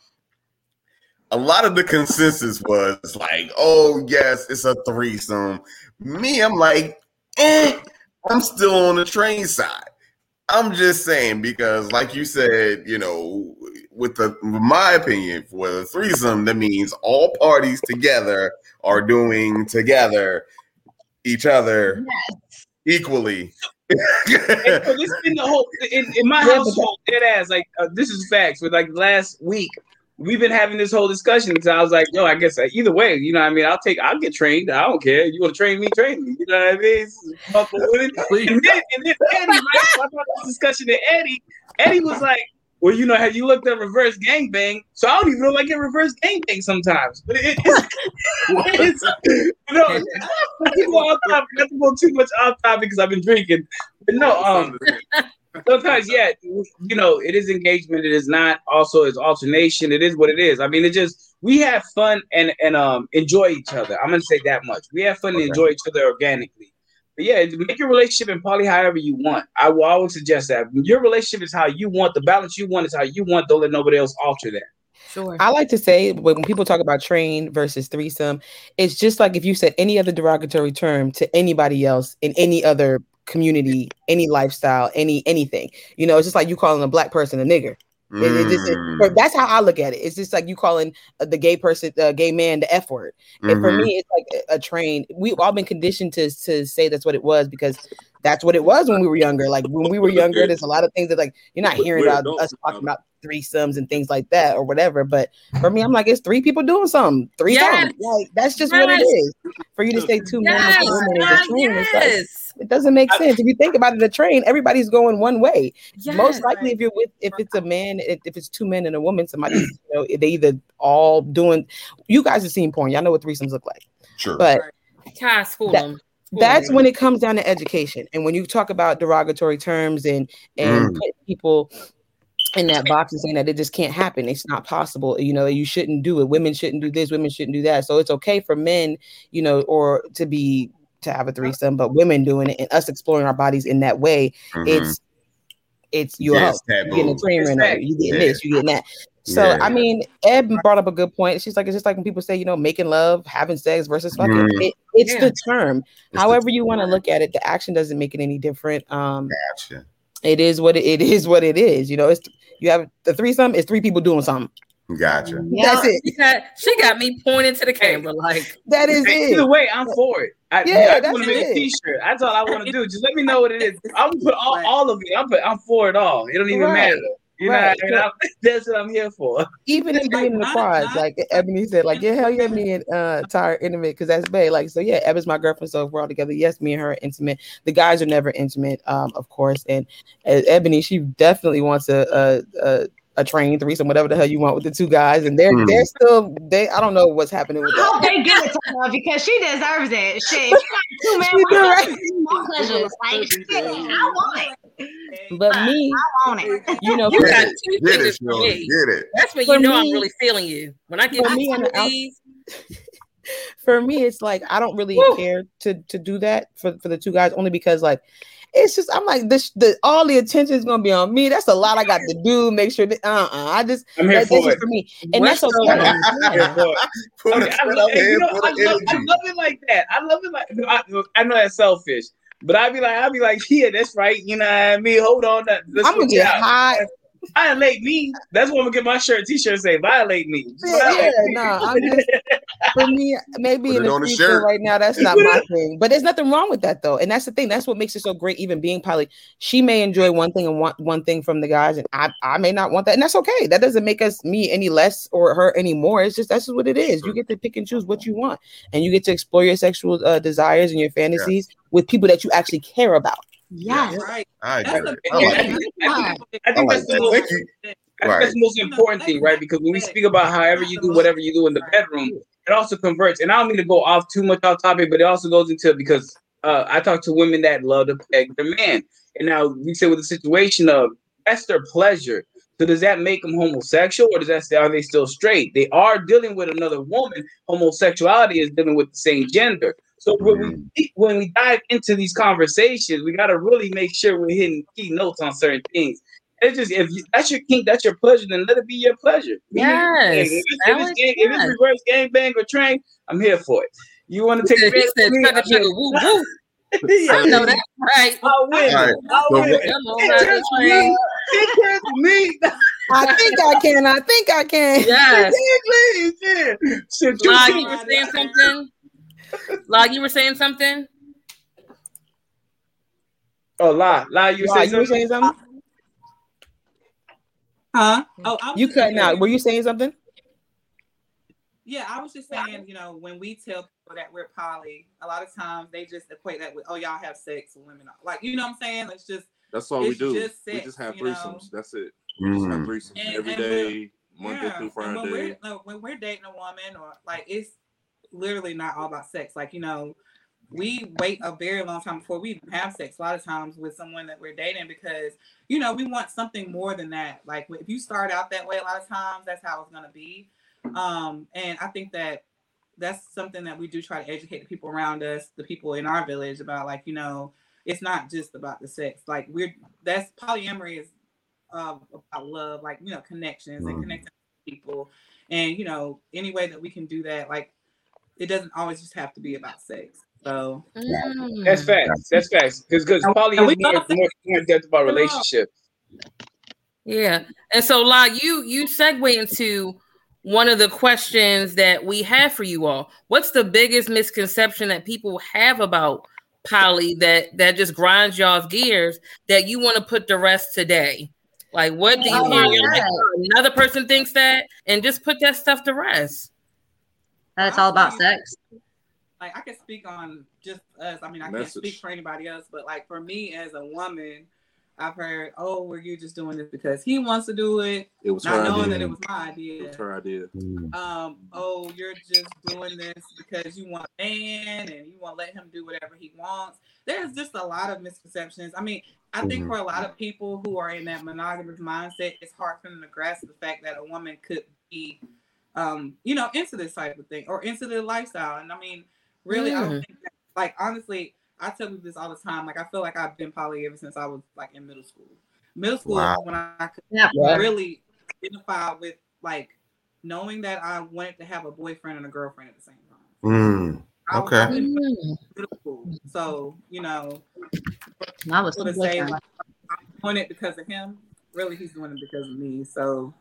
A lot of the consensus was like, oh, yes, it's a threesome. Me, I'm like, eh, I'm still on the train side. I'm just saying because, like you said, you know, with the, with my opinion, for the threesome, that means all parties together are doing together each other equally. And so this in the whole in, in my household, dead ass. Like uh, this is facts. For like last week, we've been having this whole discussion. So I was like, yo, I guess uh, either way, you know, what I mean, I'll take, I'll get trained. I don't care. You want to train me, train me. You know what I mean? It's fuck with it. And then, and then Eddie, right? So I brought this discussion to Eddie. Eddie was like, well, you know, have you looked at reverse gangbang? So I don't even know I get reverse gangbang sometimes. But it, it's, it's, you know, people off topic. Not to go too much off topic because I've been drinking. But no, um, sometimes, yeah, you know, it is engagement. It is not. Also, it's alternation. It is what it is. I mean, it just we have fun and and um enjoy each other. I'm gonna say that much. We have fun and enjoy each other organically. But yeah, make your relationship in poly however you want. I will always suggest that your relationship is how you want. The balance you want is how you want. Don't let nobody else alter that. Sure. I like to say when people talk about train versus threesome, it's just like if you said any other derogatory term to anybody else in any other community, any lifestyle, any anything. You know, it's just like you calling a black person a nigger. It- it just- it- Mm, that's how I look at it. It's just like you calling uh, the gay person, the gay man, the f word. And for mhm. me, it's like a, a train. We've all been conditioned to to say that's what it was because that's what it was when we were younger. Like when we were younger, there's a lot of things that like you're not hearing about us talking now. about threesomes and things like that or whatever. But for me, I'm like, it's three people doing something. Three Yes. something. Like that's just what it is. For you to say two men Yes. and two women is a God, train, it's like, yes. it doesn't make sense. If you think about it, a train, everybody's going one way. Yes. Most likely, if you're with, if it's a man, if if it's two men and a woman, somebody, you know, they either all doing. You guys have seen porn, y'all know what threesomes look like. Sure. But Ty, school That- them. That's when it comes down to education, and when you talk about derogatory terms and and Mm. put people in that box and saying that it just can't happen, it's not possible. You know, you shouldn't do it. Women shouldn't do this. Women shouldn't do that. So it's okay for men, you know, or to be to have a threesome, but women doing it and us exploring our bodies in that way, Mhm. it's it's you Yeah, a it's hoe. You getting a taboo. train ran over. Exactly. You getting Yeah. this. You getting that. So Yeah. I mean, Ed brought up a good point. She's like it's just like when people say, you know, making love, having sex versus fucking. Mhm. It, it's Yeah. the term. It's the However you want to look at it, the action doesn't make it any different. Um, Gotcha. it is what it, it is. What it is. You know, it's you have the threesome. It's three people doing something. Gotcha. That's it. She got, she got me pointing to the camera like, That is Hey, it. Either way, I'm for it. I, Yeah, I that's want to make it. T-shirt. That's all I want to do. Just let me know what it is. I'm gonna put all, all of it. I'm put, I'm for it all. It don't even Right. matter. You know, Right. what I mean? I'm, that's what I'm here for. Even in being in the not- quads, like Ebony said, like yeah, hell yeah, me and uh Tyre intimate because that's bae. Like so, yeah, Ebony's my girlfriend, so if we're all together. Yes, me and her are intimate. The guys are never intimate, um, of course. And uh, Ebony, she definitely wants a a, a a train threesome, whatever the hell you want with the two guys, and they're Hmm. they're still they. I don't know what's happening with I hope they give it to her because she deserves it. Shit, if she got two men. She right? more pleasures? Like, shit, I want it. But me, I want it. you know, You got two Get fingers it, for me. Get it. That's when For you know I'm really feeling you. When I get two me on of the outs- these, for me, it's like I don't really Woo. care to to do that for for the two guys, only because like it's just I'm like this the all the attention is gonna be on me. That's a lot I got to do. Make sure that uh uh I just I'm here that, for just it. for me, and What's that's going okay. on? I'm here for it. Put Okay, it I, love, up you here know, for I, love, I love it like that. I love it like I, I know that's selfish, but I'd be like, I'd be like, yeah, that's right. You know what I mean? Hold on, that- let's I'm gonna get it out. hot. Violate me. That's what I'm gonna get my shirt, t-shirt say. Violate me. Yeah, Violate yeah, me. no, I'm just for me, maybe Put in the the future shirt. right now, that's not my thing. But there's nothing wrong with that though. And that's the thing. That's what makes it so great, even being poly. She may enjoy one thing and want one thing from the guys, and I, I may not want that. And that's okay. That doesn't make us me any less or her any more. It's just that's just what it is. You get to pick and choose what you want, and you get to explore your sexual uh, desires and your fantasies with people that you actually care about. Yes. Right. I That's get it. I like I think, I I think like that's the most, Thank think that's the most important thing, right? Because when we speak about however you do whatever you do in the bedroom, it also converts. And I don't mean to go off too much off topic, but it also goes into because uh, I talk to women that love to peg their man, and now we say with the situation of that's their pleasure. So does that make them homosexual, or does that say are they still straight? They are dealing with another woman. Homosexuality is dealing with the same gender. So when we mm. when we dive into these conversations, we got to really make sure we're hitting key notes on certain things. It's just if you, that's your kink, that's your pleasure, then let it be your pleasure. Yes, If it's, if it's, gang, if it's reverse gang bang or train, I'm here for it. You want to take said, he said, of me? chugga I'm here. chugga woo woo. Yeah. I know that's right. I'll win. All right. I'll So win. what- Come on, Take ride care the of me. Take me. I think I can. I think I can. Yes. Please, yeah. Shit, you Log, see- you saying something. Log, you were saying something. Oh, lie, lie. You Wow, you were something? saying something? Huh? Oh, I was You just cutting out. Were you saying something? Yeah, I was just saying, you know, when we tell people that we're poly, a lot of times they just equate that with, oh, y'all have sex with women. Like, you know what I'm saying? It's just, That's all we do. just sex, we just have you know? threesomes. That's it. We just have mm. threesomes And- every and day, Monday yeah. through And when Friday. we're, no, when we're dating a woman, or like, it's literally not all about sex. Like, you know, we wait a very long time before we even have sex. A lot of times with someone that we're dating because, you know, we want something more than that. Like, if you start out that way, a lot of times that's how it's going to be. Um, and I think that that's something that we do try to educate the people around us, the people in our village about like, you know, it's not just about the sex. Like we're that's polyamory is uh, about love, like you know, connections and Mhm. connecting people. And you know, any way that we can do that, like it doesn't always just have to be about sex. So Mm. That's facts. That's facts. Because because And- poly is we more, both- more, more in depth about relationships. Yeah. And so like you you segue into one of the questions that we have for you all. What's the biggest misconception that people have about poly that that just grinds y'all's gears that you want to put to rest today? Like what do you Oh hear? my like, "Oh, another person thinks that and just put that stuff to rest. That it's all about sex. like I can speak on just us. I mean, I can't speak for anybody else, but like for me as a woman, I've heard, oh, were you just doing this because he wants to do it, It was not her knowing idea. that it was my idea. It idea. was her idea. um, oh, you're just doing this because you want a man and you want to let him do whatever he wants. There's just a lot of misconceptions. I mean, I think Mhm. for a lot of people who are in that monogamous mindset, it's hard for them to grasp the fact that a woman could be, um, you know, into this type of thing or into the lifestyle. And I mean, really, I don't think that, like, honestly, I tell people this all the time. Like, I feel like I've been poly ever since I was like in middle school. Middle school Wow. when I could Yeah. Yeah. really identify with like knowing that I wanted to have a boyfriend and a girlfriend at the same time. Mm. Okay. Mm. middle school, so you know, I was people to say like, I'm doing it because of him. Really, he's doing it because of me. So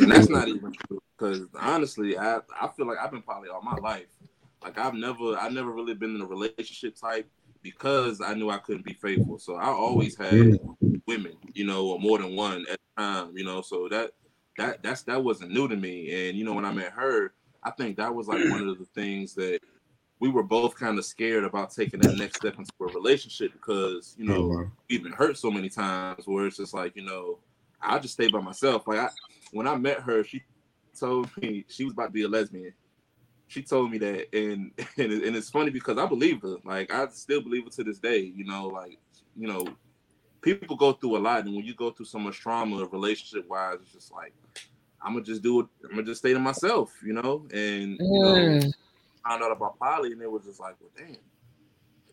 And that's not even true. Because honestly, I I feel like I've been poly all my life. Like I've never I never really been in a relationship type because I knew I couldn't be faithful. So I always had women, you know, or more than one at the time, you know. So that that that's that wasn't new to me. And you know, when I met her, I think that was like one of the things that we were both kind of scared about taking that next step into a relationship because you know Mhm. we've been hurt so many times where it's just like you know I'll just stay by myself. Like I, when I met her, she told me she was about to be a lesbian. She told me that, and and, it- and it's funny because I believe her. Like I still believe her to this day. You know, like you know, people go through a lot, and when you go through so much trauma, relationship wise, it's just like I'm gonna just do it. I'm gonna just stay to myself. You know, and you know, Mm. found out about poly, and it was just like, well, damn,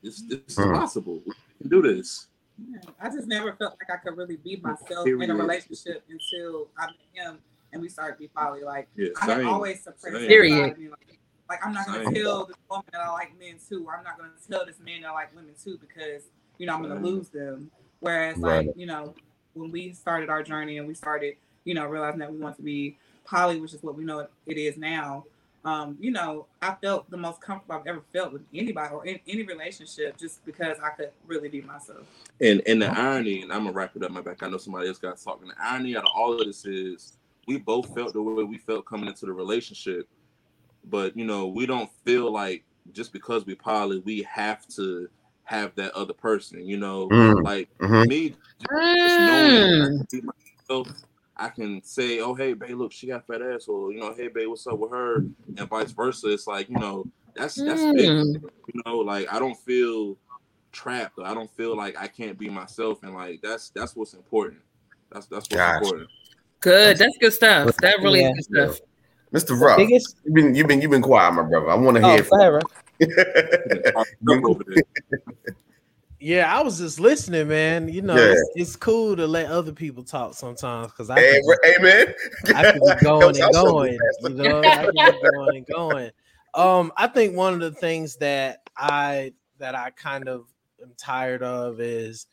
this this is Mm. possible. We can do this. Yeah, I just never felt like I could really be myself Period. in a relationship until I met him and we started to be poly. Like Yeah, I had always suppressed Same. Period. side of. Like, like, I'm not gonna Same. tell this woman that I like men too. I'm not gonna tell this man that I like women too because you know I'm gonna lose them. Whereas Right. like you know when we started our journey and we started you know realizing that we want to be poly, which is what we know it is now. Um, you know, I felt the most comfortable I've ever felt with anybody or in any relationship just because I could really be myself. And and the irony, and I'm gonna wrap it up my back. I know somebody else got talking. The irony out of all of this is we both felt the way we felt coming into the relationship, but you know, we don't feel like just because we poly, we have to have that other person. You know, Mm. like Mhm. me, just, just knowing that I Mm. can I can say, "Oh, hey, babe, look, she got fat ass," or you know, "Hey, babe, what's up with her?" and vice versa. It's like you know, that's that's big. Mm. You know, like I don't feel trapped. I don't feel like I can't be myself, and like that's that's what's important. That's that's what's Gotcha. important. Good. That's good stuff. That really Yeah. is good stuff. Mr. Ruff, biggest- you've been you've been you've been quiet, my brother. I want to Oh, hear go from ahead, bro. Up over there. Yeah, I was just listening, man. You know, Yeah. it's, it's cool to let other people talk sometimes because I Hey, hey, man. I could be going and going. You know, I could be going and going. Um, I think one of the things that I that I kind of am tired of is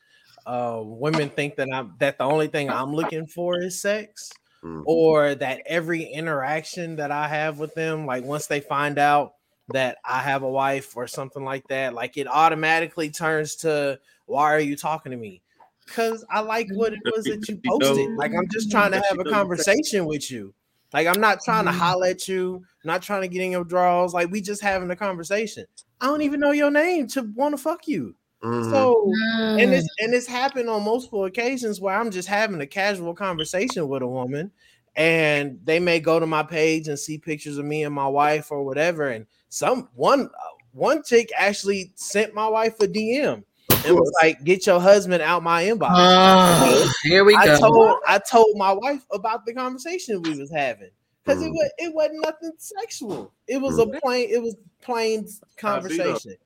uh, women think that I'm that the only thing I'm looking for is sex, Mhm. or that every interaction that I have with them, like once they find out that I have a wife or something like that, like it automatically turns to why are you talking to me? Because I like what it was that you You posted. Like I'm just trying to have a conversation with you. Like I'm not trying to holler at you, not trying to get in your drawers. Like we just having a conversation. I don't even know your name to want to fuck you. Mhm. So and Mm. it's and it's happened on multiple occasions where I'm just having a casual conversation with a woman, and they may go to my page and see pictures of me and my wife or whatever. And some one uh, one chick actually sent my wife a DM and was like, "Get your husband out my inbox." Oh, here we I go. told I told my wife about the conversation we was having because it Mhm. was it wasn't nothing sexual. It was a plain it was plain conversation.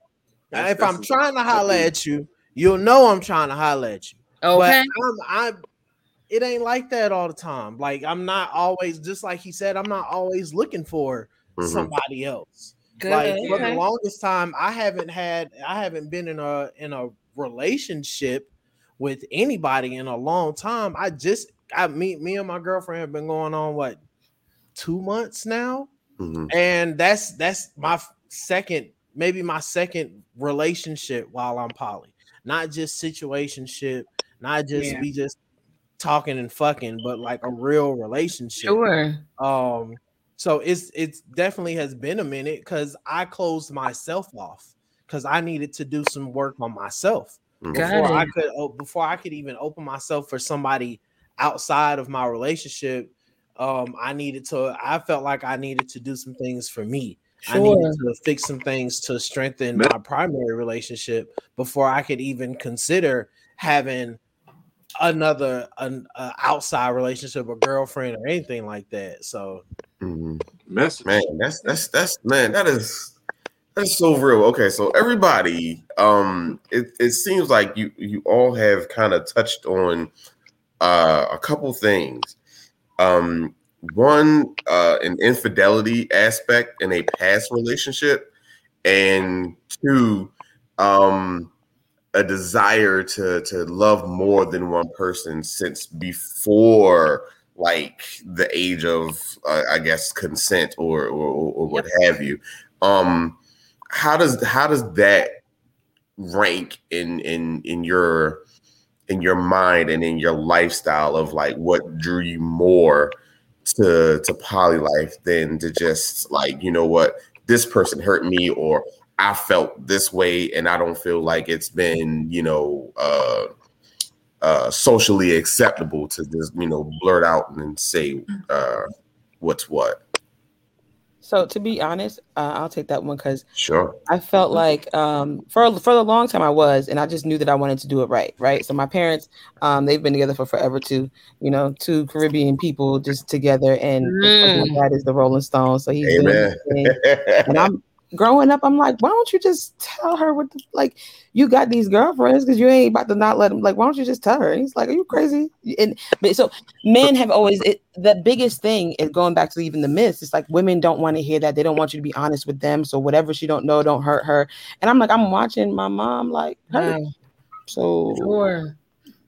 Now, That's- if I'm that's- trying to holler at you, you'll know I'm trying to holler at you. But Okay. I'm, I'm it ain't like that all the time. Like I'm not always just like he said. I'm not always looking for Mhm. somebody else. Good. Like for the longest time, I haven't had I haven't been in a in a relationship with anybody in a long time. I just I me me and my girlfriend have been going on what two months now, Mhm. and that's that's my second maybe my second relationship while I'm poly. Not just situationship, not just Yeah. be just talking and fucking, but like a real relationship. Sure. Um, so it's it's definitely has been a minute because I closed myself off because I needed to do some work on myself Mhm. Got before I could oh, before I could even open myself for somebody outside of my relationship. Um, I needed to. I felt like I needed to do some things for me. I needed to fix some things to strengthen my primary relationship before I could even consider having another an uh, outside relationship, a girlfriend or anything like that. So Mhm. Message. Man, that's that's that's man, that is that's so real. Okay, so everybody, um, it, it seems like you you all have kind of touched on uh a couple things. Um, one, uh, an infidelity aspect in a past relationship, and two, um, a desire to to love more than one person since before like the age of uh, I guess consent or or, or what have you. Um, how does how does that rank in in in your in your mind and in your lifestyle of like what drew you more to to poly life than to just like you know what this person hurt me or I felt this way and I don't feel like it's been you know uh uh, socially acceptable to just you know blurt out and say uh, what's what. So to be honest, uh, I'll take that one because Sure. I felt like um, for for a long time I was, and I just knew that I wanted to do it right, right. So my parents, um, they've been together for forever too. You know, two Caribbean people just together, and of course my dad is the Rolling Stones, so he's doing Amen. his thing. And I'm growing up, I'm like, why don't you just tell her what the, like you got these girlfriends because you ain't about to not let them like why don't you just tell her? And he's like, Are you crazy? And but so men have always it, the biggest thing is going back to even the myths. It's like women don't want to hear that. They don't want you to be honest with them. So whatever she don't know, don't hurt her. And I'm like, I'm watching my mom like hurt. Wow. So Sure.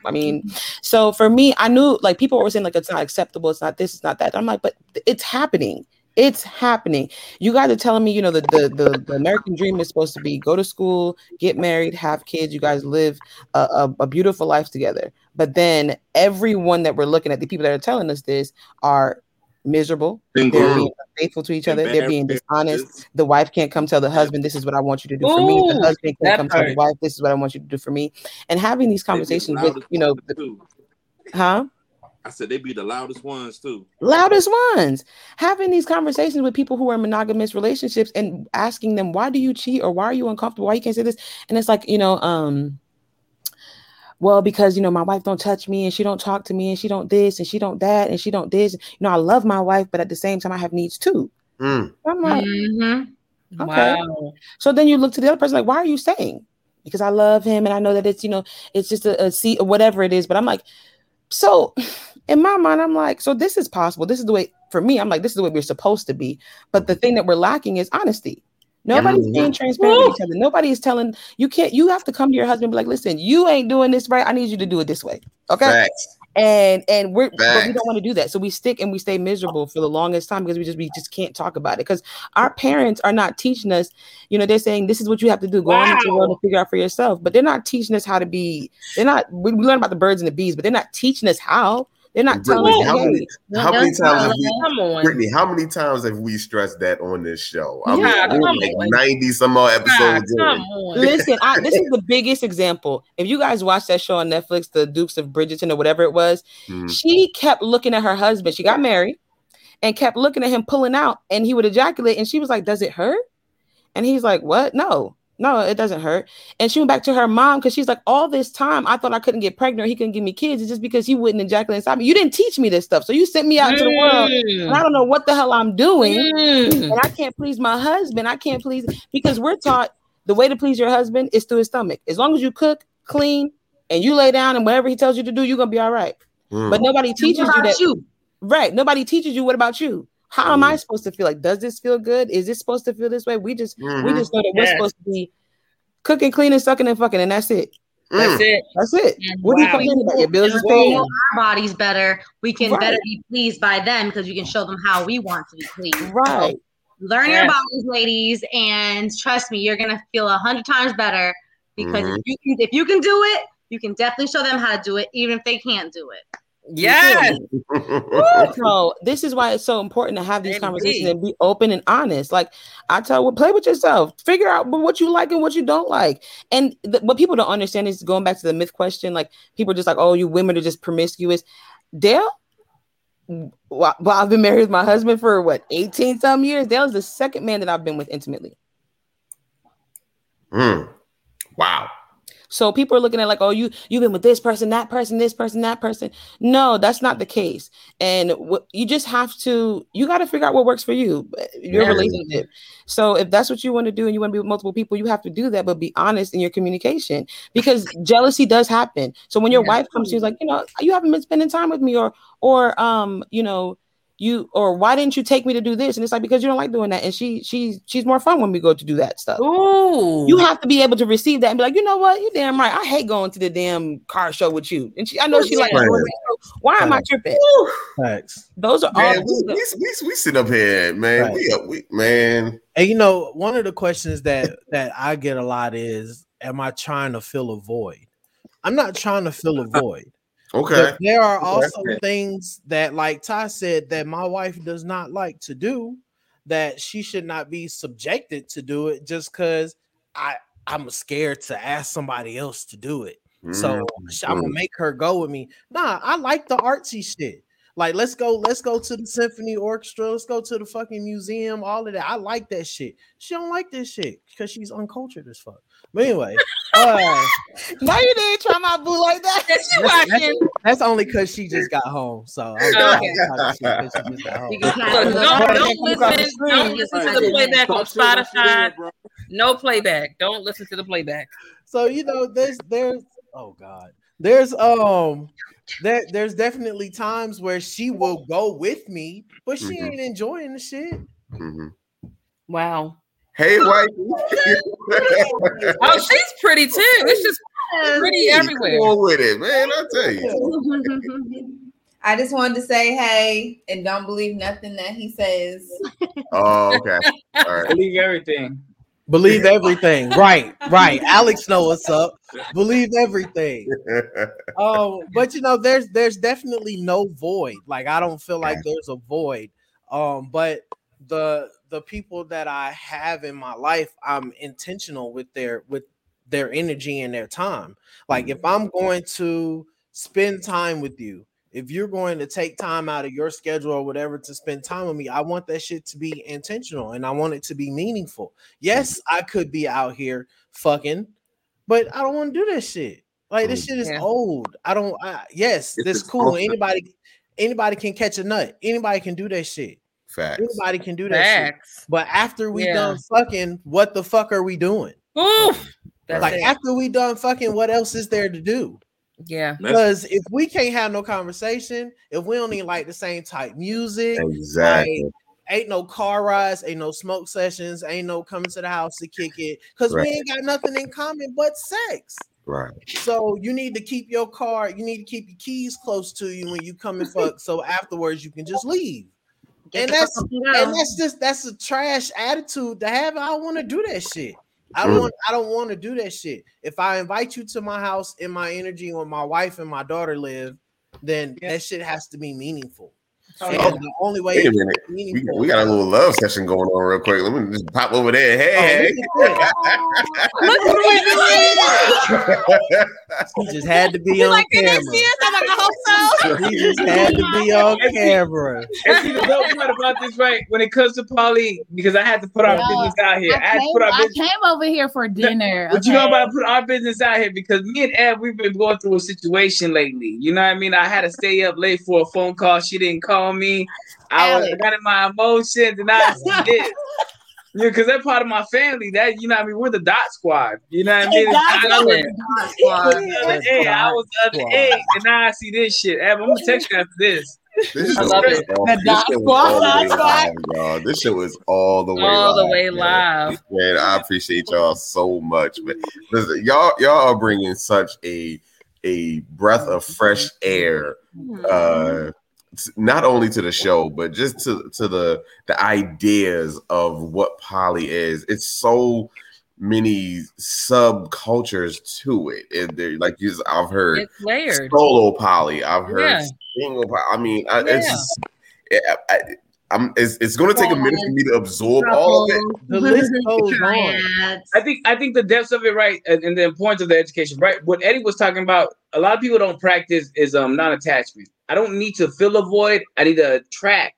I mean, so for me, I knew like people were saying like it's not acceptable, it's not this, it's not that. I'm like, but it's happening. It's happening. You guys are telling me, you know, the, the the the American dream is supposed to be go to school, get married, have kids. You guys live a, a, a beautiful life together. But then everyone that we're looking at, the people that are telling us this, are miserable. They're being unfaithful to each other. They're being Embarrassed. dishonest. The wife can't come tell the husband, "This is what I want you to do for me." The husband can't come tell the wife, "This is what I want you to do for me." And having these They be the conversations with, you know, the, huh? I said they'd be the loudest ones too. loudest ones having these conversations with people who are in monogamous relationships and asking them why do you cheat or why are you uncomfortable why you can't say this and it's like you know um well because you know my wife don't touch me and she don't talk to me and she don't this and she don't that and she don't this you know i love my wife but at the same time i have needs too Mm. i'm like Mm-hmm. Okay. Wow. so then you look to the other person like why are you saying? because i love him and i know that it's you know it's just a, a seat or whatever it is but i'm like so in my mind i'm like so this is possible. This is the way for me i'm like this is the way we're supposed to be. But the thing that we're lacking is honesty. Nobody's being transparent with each other. Nobody is telling you can't you have to come to your husband and be like listen you ain't doing this right. I need you to do it this way. Okay? And and we're but we don't want to do that. So we stick and we stay miserable for the longest time because we just we just can't talk about it. Because our parents are not teaching us you know they're saying this is what you have to do. Go on into the world and figure out for yourself. But they're not teaching us how to be they're not we, we learn about the birds and the bees but they're not teaching us how they're not telling Brittany, us how many, how many times have we, Come on. Brittany, how many times have we stressed that on this show? I Yeah, mean, we're like on. 90 some odd God, episodes come on. listen I, this is the biggest example if you guys watch that show on netflix the dukes of bridgerton or whatever it was Mm. she kept looking at her husband she got married and kept looking at him pulling out and he would ejaculate and she was like does it hurt and he's like what no no it doesn't hurt and she went back to her mom because she's like all this time i thought i couldn't get pregnant or he couldn't give me kids it's just because he wouldn't ejaculate inside me you didn't teach me this stuff so you sent me out into the world and i don't know what the hell i'm doing Mm. and I can't please my husband. I can't please because we're taught the way to please your husband is through his stomach. As long as you cook, clean, and you lay down and whatever he tells you to do, you're gonna be all right. Mm. But nobody teaches you that. you? Right. Nobody teaches you what about you. How am Mm. I supposed to feel? Like, does this feel good? Is this supposed to feel this way? We just we Mhm. just know that we're Yes. supposed to be cooking, cleaning, sucking, and fucking, and that's it. That's Mm. it. That's it. What are you Wow. complaining about? Your bills is paid. our bodies better, we can Right. better be pleased by them because we can show them how we want to be pleased. Right. So learn your Yes. bodies, ladies, and trust me, you're gonna feel a hundred times better because Mhm. if you can if you can do it, you can definitely show them how to do it, even if they can't do it. Yes. So this is why it's so important to have these Indeed. conversations and be open and honest. Like I tell, well, play with yourself, figure out what you like and what you don't like. And th- what people don't understand is going back to the myth question. Like people are just like, oh, you women are just promiscuous. Dale, well, well, I've been married with my husband for what eighteen some years. Dale is the second man that I've been with intimately. Mm. Wow. So people are looking at like, oh, you you've been with this person, that person, this person, that person. No, that's not the case. And what you just have to, you got to figure out what works for you, uh, your Yeah. relationship. So if that's what you want to do and you want to be with multiple people, you have to do that, but be honest in your communication because jealousy does happen. So when your Yeah. wife comes to you, like, you know, you haven't been spending time with me, or or um, you know, you or why didn't you take me to do this? And it's like because you don't like doing that, and she she she's more fun when we go to do that stuff. Ooh. You have to be able to receive that and be like, you know what, you damn right. I hate going to the damn car show with you. And she, I know she like, Right. doing that, so why am I tripping? Facts. Those are all. Man, we, we, we, we sit up here, man. Right. We, up, we man. And you know, one of the questions that that I get a lot is, am I trying to fill a void? I'm not trying to fill a void. Okay. But there are Okay. also things that, like Ty said, that my wife does not like to do, that she should not be subjected to do it just because I I'm scared to ask somebody else to do it. So sh- I'm gonna Mhm. make her go with me. Nah, I like the artsy shit. Like, let's go, let's go to the symphony orchestra, let's go to the fucking museum, all of that. I like that shit. She don't like this shit because she's uncultured as fuck. But anyway, uh, Now you didn't try my boo like that. Yes, you that's, watching. that's, that's only because she just got home. So I'm Okay. talking shit 'cause she just got home. Look, don't, don't, look across the listen. Don't listen to the playback on Spotify. No playback. Don't listen to the playback. So you know, there's there's oh god, there's um there there's definitely times where she will go with me, but she Mhm. ain't enjoying the shit. Mhm. Wow. Hey, white. Oh, she's pretty too. It's just pretty everywhere. Cool with it, man. I tell you. I just wanted to say hey and don't believe nothing that he says. Oh, okay. All right. Believe everything. Believe everything. right, right. Alex know what's up. Believe everything. Oh, but you know, there's there's definitely no void. Like I don't feel like there's a void. Um, but the the people that I have in my life, I'm intentional with their with their energy and their time. Like if mm-hmm. I'm going to spend time with you, if you're going to take time out of your schedule or whatever to spend time with me, I want that shit to be intentional and I want it to be meaningful. Yes, mm-hmm. I could be out here fucking, but I don't want to do that shit. Like this mm, shit is Yeah. old. I don't. I, yes, It's this cool. awesome. Anybody, anybody can catch a nut. Anybody can do that shit. Facts. Anybody can do that shit. But after we Yeah. done fucking, what the fuck are we doing? Oof. That's like it. after we done fucking, what else is there to do? Yeah. Because if we can't have no conversation, if we don't even like the same type music, Exactly. like, ain't no car rides, ain't no smoke sessions, ain't no coming to the house to kick it, because Right. we ain't got nothing in common but sex. Right. So you need to keep your car, you need to keep your keys close to you when you come and fuck. So afterwards you can just leave. Get and that's and and that's just that's a trash attitude to have. I don't want to do that shit. I don't Mm. want I don't want to do that shit. If I invite you to my house in my energy where my wife and my daughter live, then that shit has to be meaningful. Oh, the only way Wait a minute. We, we got a little love session going on real quick. Let me just pop over there. Oh, Hey, look at that. He just had to be on like camera. next year? I'm like, I hope so. He just had to be on camera. And see the dope part about this, right? When it comes to poly, because I had to put our Yo, business out here. I, I had to came, put our I came over here for dinner. But you know about put our business out here because me and Ev, we've been going through a situation lately. You know what I mean? I had to stay up late for a phone call. She didn't call me. I was Alex. got in my emotions and I see this. Yeah, because they're part of my family. That you know, what I mean, we're the dot squad. You know what I mean? I. I was the other day, I was the other day, and now I see this shit. Eb, I'm gonna text you after this. This I shit love was it. The this dot shit was squad, all the way live, y'all. This shit was all the way All the way live. Man, I appreciate y'all so much. Man. Listen, y'all, y'all are bringing such a a breath of fresh air, uh, t- not only to the show, but just to to the the ideas of what poly is. It's so many subcultures to it. And there, like you, I've heard It's layered. solo poly. I've heard Yeah. single poly. I mean, I, it's Yeah. just, I, I, I'm. It's, it's going to take a minute for me to absorb all of it. The list goes on. I think I think the depths of it, right, and, and the importance of the education, right. What Eddie was talking about, a lot of people don't practice is um non-attachment. I don't need to fill a void. I need to attract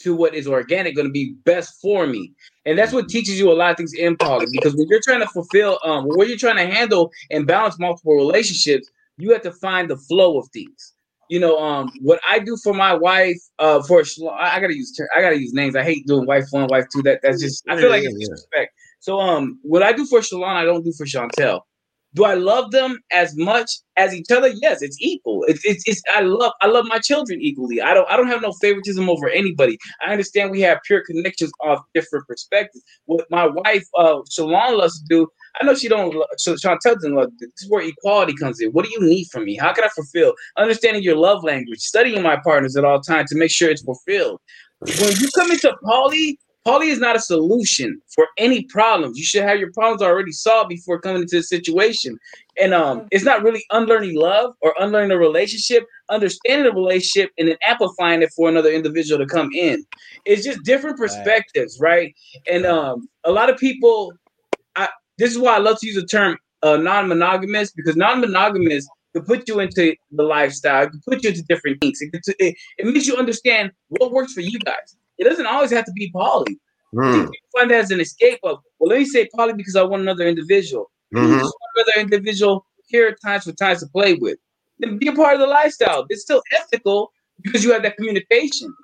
to what is organic, going to be best for me, and that's what teaches you a lot of things in poly. Because when you're trying to fulfill, um, when you're trying to handle and balance multiple relationships, you have to find the flow of things. You know, um, what I do for my wife, uh, for Shalon, I, gotta use I gotta use names. I hate doing wife one, wife two. That that's just I feel like it's disrespect. So um, what I do for Shalon, I don't do for Chantel. Do I love them as much as each other? Yes, it's equal. It's, it's it's I love I love my children equally. I don't I don't have no favoritism over anybody. I understand we have pure connections off different perspectives. What my wife uh Shalon loves to do, I know she don't. so Chantel doesn't love. This is where equality comes in. What do you need from me? How can I fulfill? Understanding your love language, studying my partners at all times to make sure it's fulfilled. When you come into poly, poly is not a solution for any problems. You should have your problems already solved before coming into the situation. And um, it's not really unlearning love or unlearning a relationship, understanding the relationship and then amplifying it for another individual to come in. It's just different perspectives, right? And um, a lot of people, I this is why I love to use the term uh, non-monogamous because non-monogamous could put you into the lifestyle, it could put you into different things. It, it, it makes you understand what works for you guys. It doesn't always have to be poly. Mm. Find that as an escape of, well, let me say poly because I want another individual. Mhm. want another individual here at times for times to play with. Then be a part of the lifestyle. It's still ethical because you have that communication.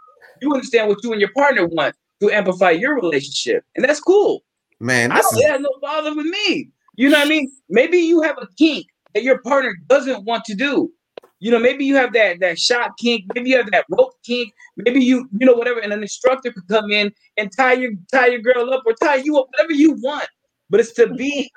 You understand what you and your partner want to amplify your relationship, and that's cool. Man, I don't has no bother with me. You know what I mean? Maybe you have a kink that your partner doesn't want to do. You know, maybe you have that that shot kink, maybe you have that rope kink, maybe you you know whatever, and an instructor could come in and tie your tie your girl up or tie you up, whatever you want. But it's to be,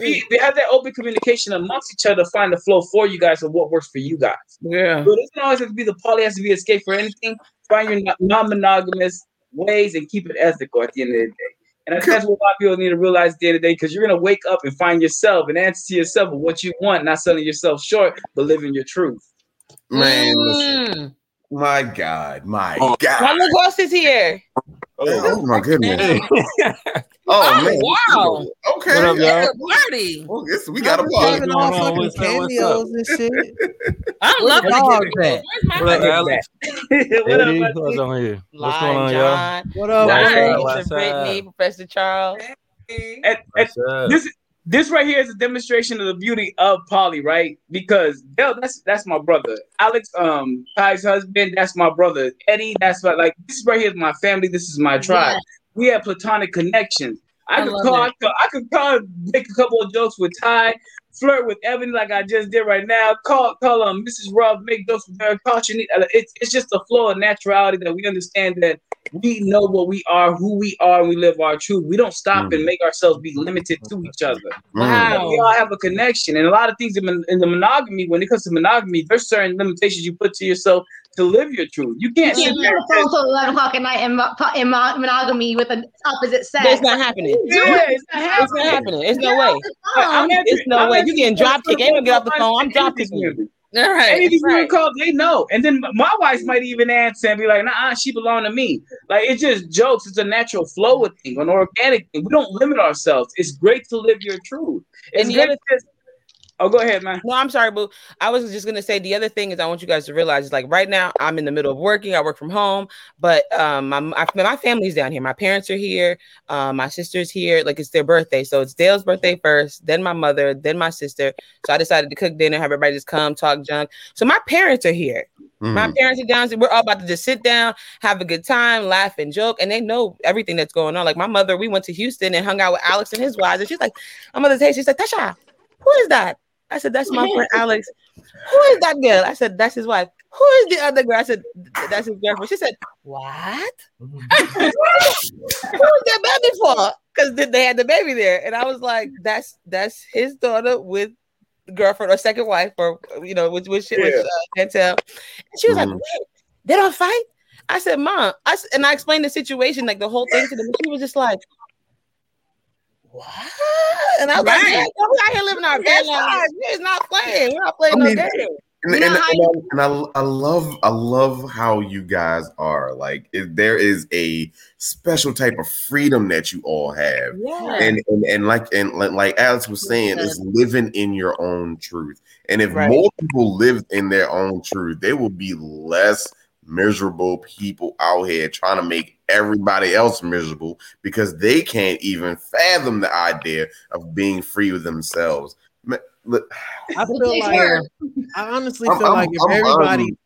be they have that open communication amongst each other, find the flow for you guys of what works for you guys. Yeah. But it doesn't always have to be the poly has to be escape for anything. Find your non monogamous ways and keep it ethical at the end of the day. And I think that's what a lot of people need to realize at the end of the day because you're gonna wake up and find yourself and answer to yourself what you want, not selling yourself short, but living your truth. man. Mm. My God, my Oh. God. My little ghost is here. Oh my goodness. Hey, Oh, Oh, man. wow. Okay. What up, y'all? Yeah, Marty. Well, this, we got a What's pause. having going all on? fucking What's up? What's up? cameos and shit. I love the the dogs cameos. at? Where's my What up. Alex? what up, Eddie, what's on here? What's Live going on, y'all? John, What up? Nice. What's up? What's Brittany, up? Professor Charles. Hey. And- and What's up? this this right here is a demonstration of the beauty of poly, right? Because Dell, that's that's my brother. Alex, um, Ty's husband, that's my brother. Eddie, that's my like this right here is my family. This is my tribe. Yes. We have platonic connections. I, I could call, I that. could, I could call, make a couple of jokes with Ty, flirt with Evan like I just did right now. Call, call um Mrs. Rub, make jokes with her. Call Shanique. It's it's just a flow of naturality that we understand that we know what we are, who we are, and we live our truth. We don't stop and make ourselves be limited to each other. Mm. Wow. We all have a connection, and a lot of things in, in the monogamy. When it comes to monogamy, there's certain limitations you put to yourself to live your truth. You You can't sit can't be there. on the phone till 11 o'clock at night in, mo- in mo- monogamy with an opposite sex. It's not happening. Yeah, it's not It's not happening. happening. It's no way. I'm It's no I'm way. You answering getting calls drop for kicked. Ain't gonna get off the phone. I'm and drop any of these kicking you. All right. Any of these women right. call, they know. And then my wife might even answer and be like, nah, she belong to me. Like it's just jokes. It's a natural flow of thing, an organic thing. We don't limit ourselves. It's great to live your truth. It's And the great other- to Oh, go ahead, man. No, I'm sorry, boo. I was just gonna say the other thing is I want you guys to realize is like right now I'm in the middle of working. I work from home, but um, my my, my family's down here. My parents are here. Um, my sister's here. Like it's their birthday, so it's Dale's birthday first, then my mother, then my sister. So I decided to cook dinner, have everybody just come talk junk. So my parents are here. My Mm. parents are down. We're all about to just sit down, have a good time, laugh and joke, and they know everything that's going on. Like my mother, we went to Houston and hung out with Alex and his wives, and she's like, "My mother's hey." She's like, "Tasha, who is that?" I said, "That's my friend Alex." Who is that girl? I said, "That's his wife." Who is the other girl? I said, "That's his girlfriend." She said, "What? Who is that baby for?" Because then they had the baby there, and I was like, "That's that's his daughter with." Girlfriend or second wife, or you know, which which Yeah. uh, Chantel. And she was like, Mhm. "Wait, they don't fight?" I said, "Mom," I and I explained the situation, like the whole thing to them. She was just like, "What?" And I was like, "Yeah, we out here living our best lives. We're not playing. We're not playing I no mean, game." And, and, and, I, and I, I love I love how you guys are like it, there is a special type of freedom that you all have Yeah. and, and and like and like, like Alex was saying is living in your own truth and if Right. more people lived in their own truth there will be less miserable people out here trying to make everybody else miserable because they can't even fathom the idea of being free with themselves look- I feel like. I honestly I'm- feel I'm- like if I'm, um, everybody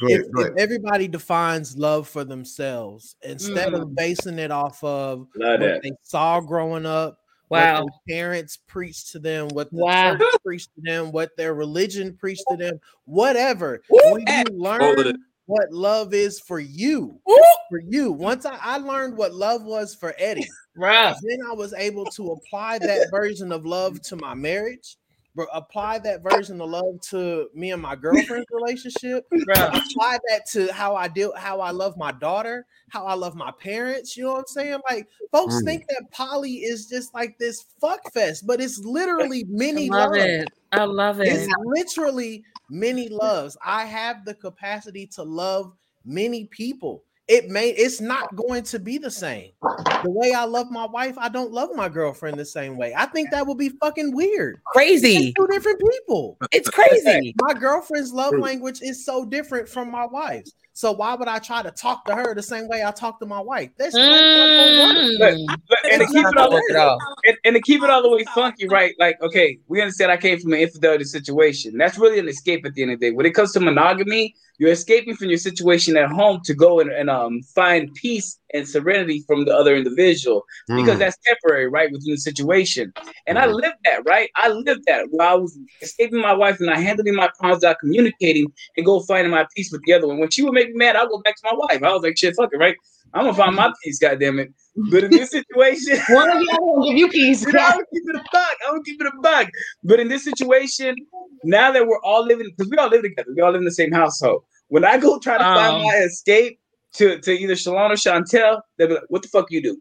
Go ahead, if, if everybody defines love for themselves instead of basing it off of Love what that. they saw growing up, Wow. what their parents preached to them, what the Wow. church preached to them, what their religion preached to them, whatever. Ooh, when you learn it. What love is for you, for you. Once I, I learned what love was for Eddie, Right. then I was able to apply that version of love to my marriage, but apply that version of love to me and my girlfriend's relationship, Right. apply that to how I deal, how I love my daughter, how I love my parents. You know what I'm saying? Like folks Mm. think that poly is just like this fuck fest, but it's literally I many love loves. it. I love it. It's literally many loves. I have the capacity to love many people. It may it's not going to be the same. The way I love my wife, I don't love my girlfriend the same way. I think that would be fucking weird. Crazy. It's two different people. It's crazy. My girlfriend's love language is so different from my wife's. So why would I try to talk to her the same way I talk to my wife? That's Mm. But, but and to keep it all gonna work at all. and, and to keep it all the way funky, right? Like, okay, we understand I came from an infidelity situation. That's really an escape at the end of the day. When it comes to monogamy, you're escaping from your situation at home to go and, and um find peace and serenity from the other individual because Mm. that's temporary, right? Within the situation. And I lived that, right? I lived that while I was escaping my wife and I handling my problems out communicating and go finding my peace with the other one. When she would make me mad, I'll go back to my wife. I was like, shit, fuck it, right? I'm gonna find my peace, goddamn it. But in this situation, One of y'all will give you peace. you know, I'm gonna keep it a buck. I'm gonna keep it a buck. But in this situation, now that we're all living, because we all live together, we all live in the same household. When I go try to find Um. my escape to, to either Shalon or Chantel, they'll be like, "What the fuck you do?"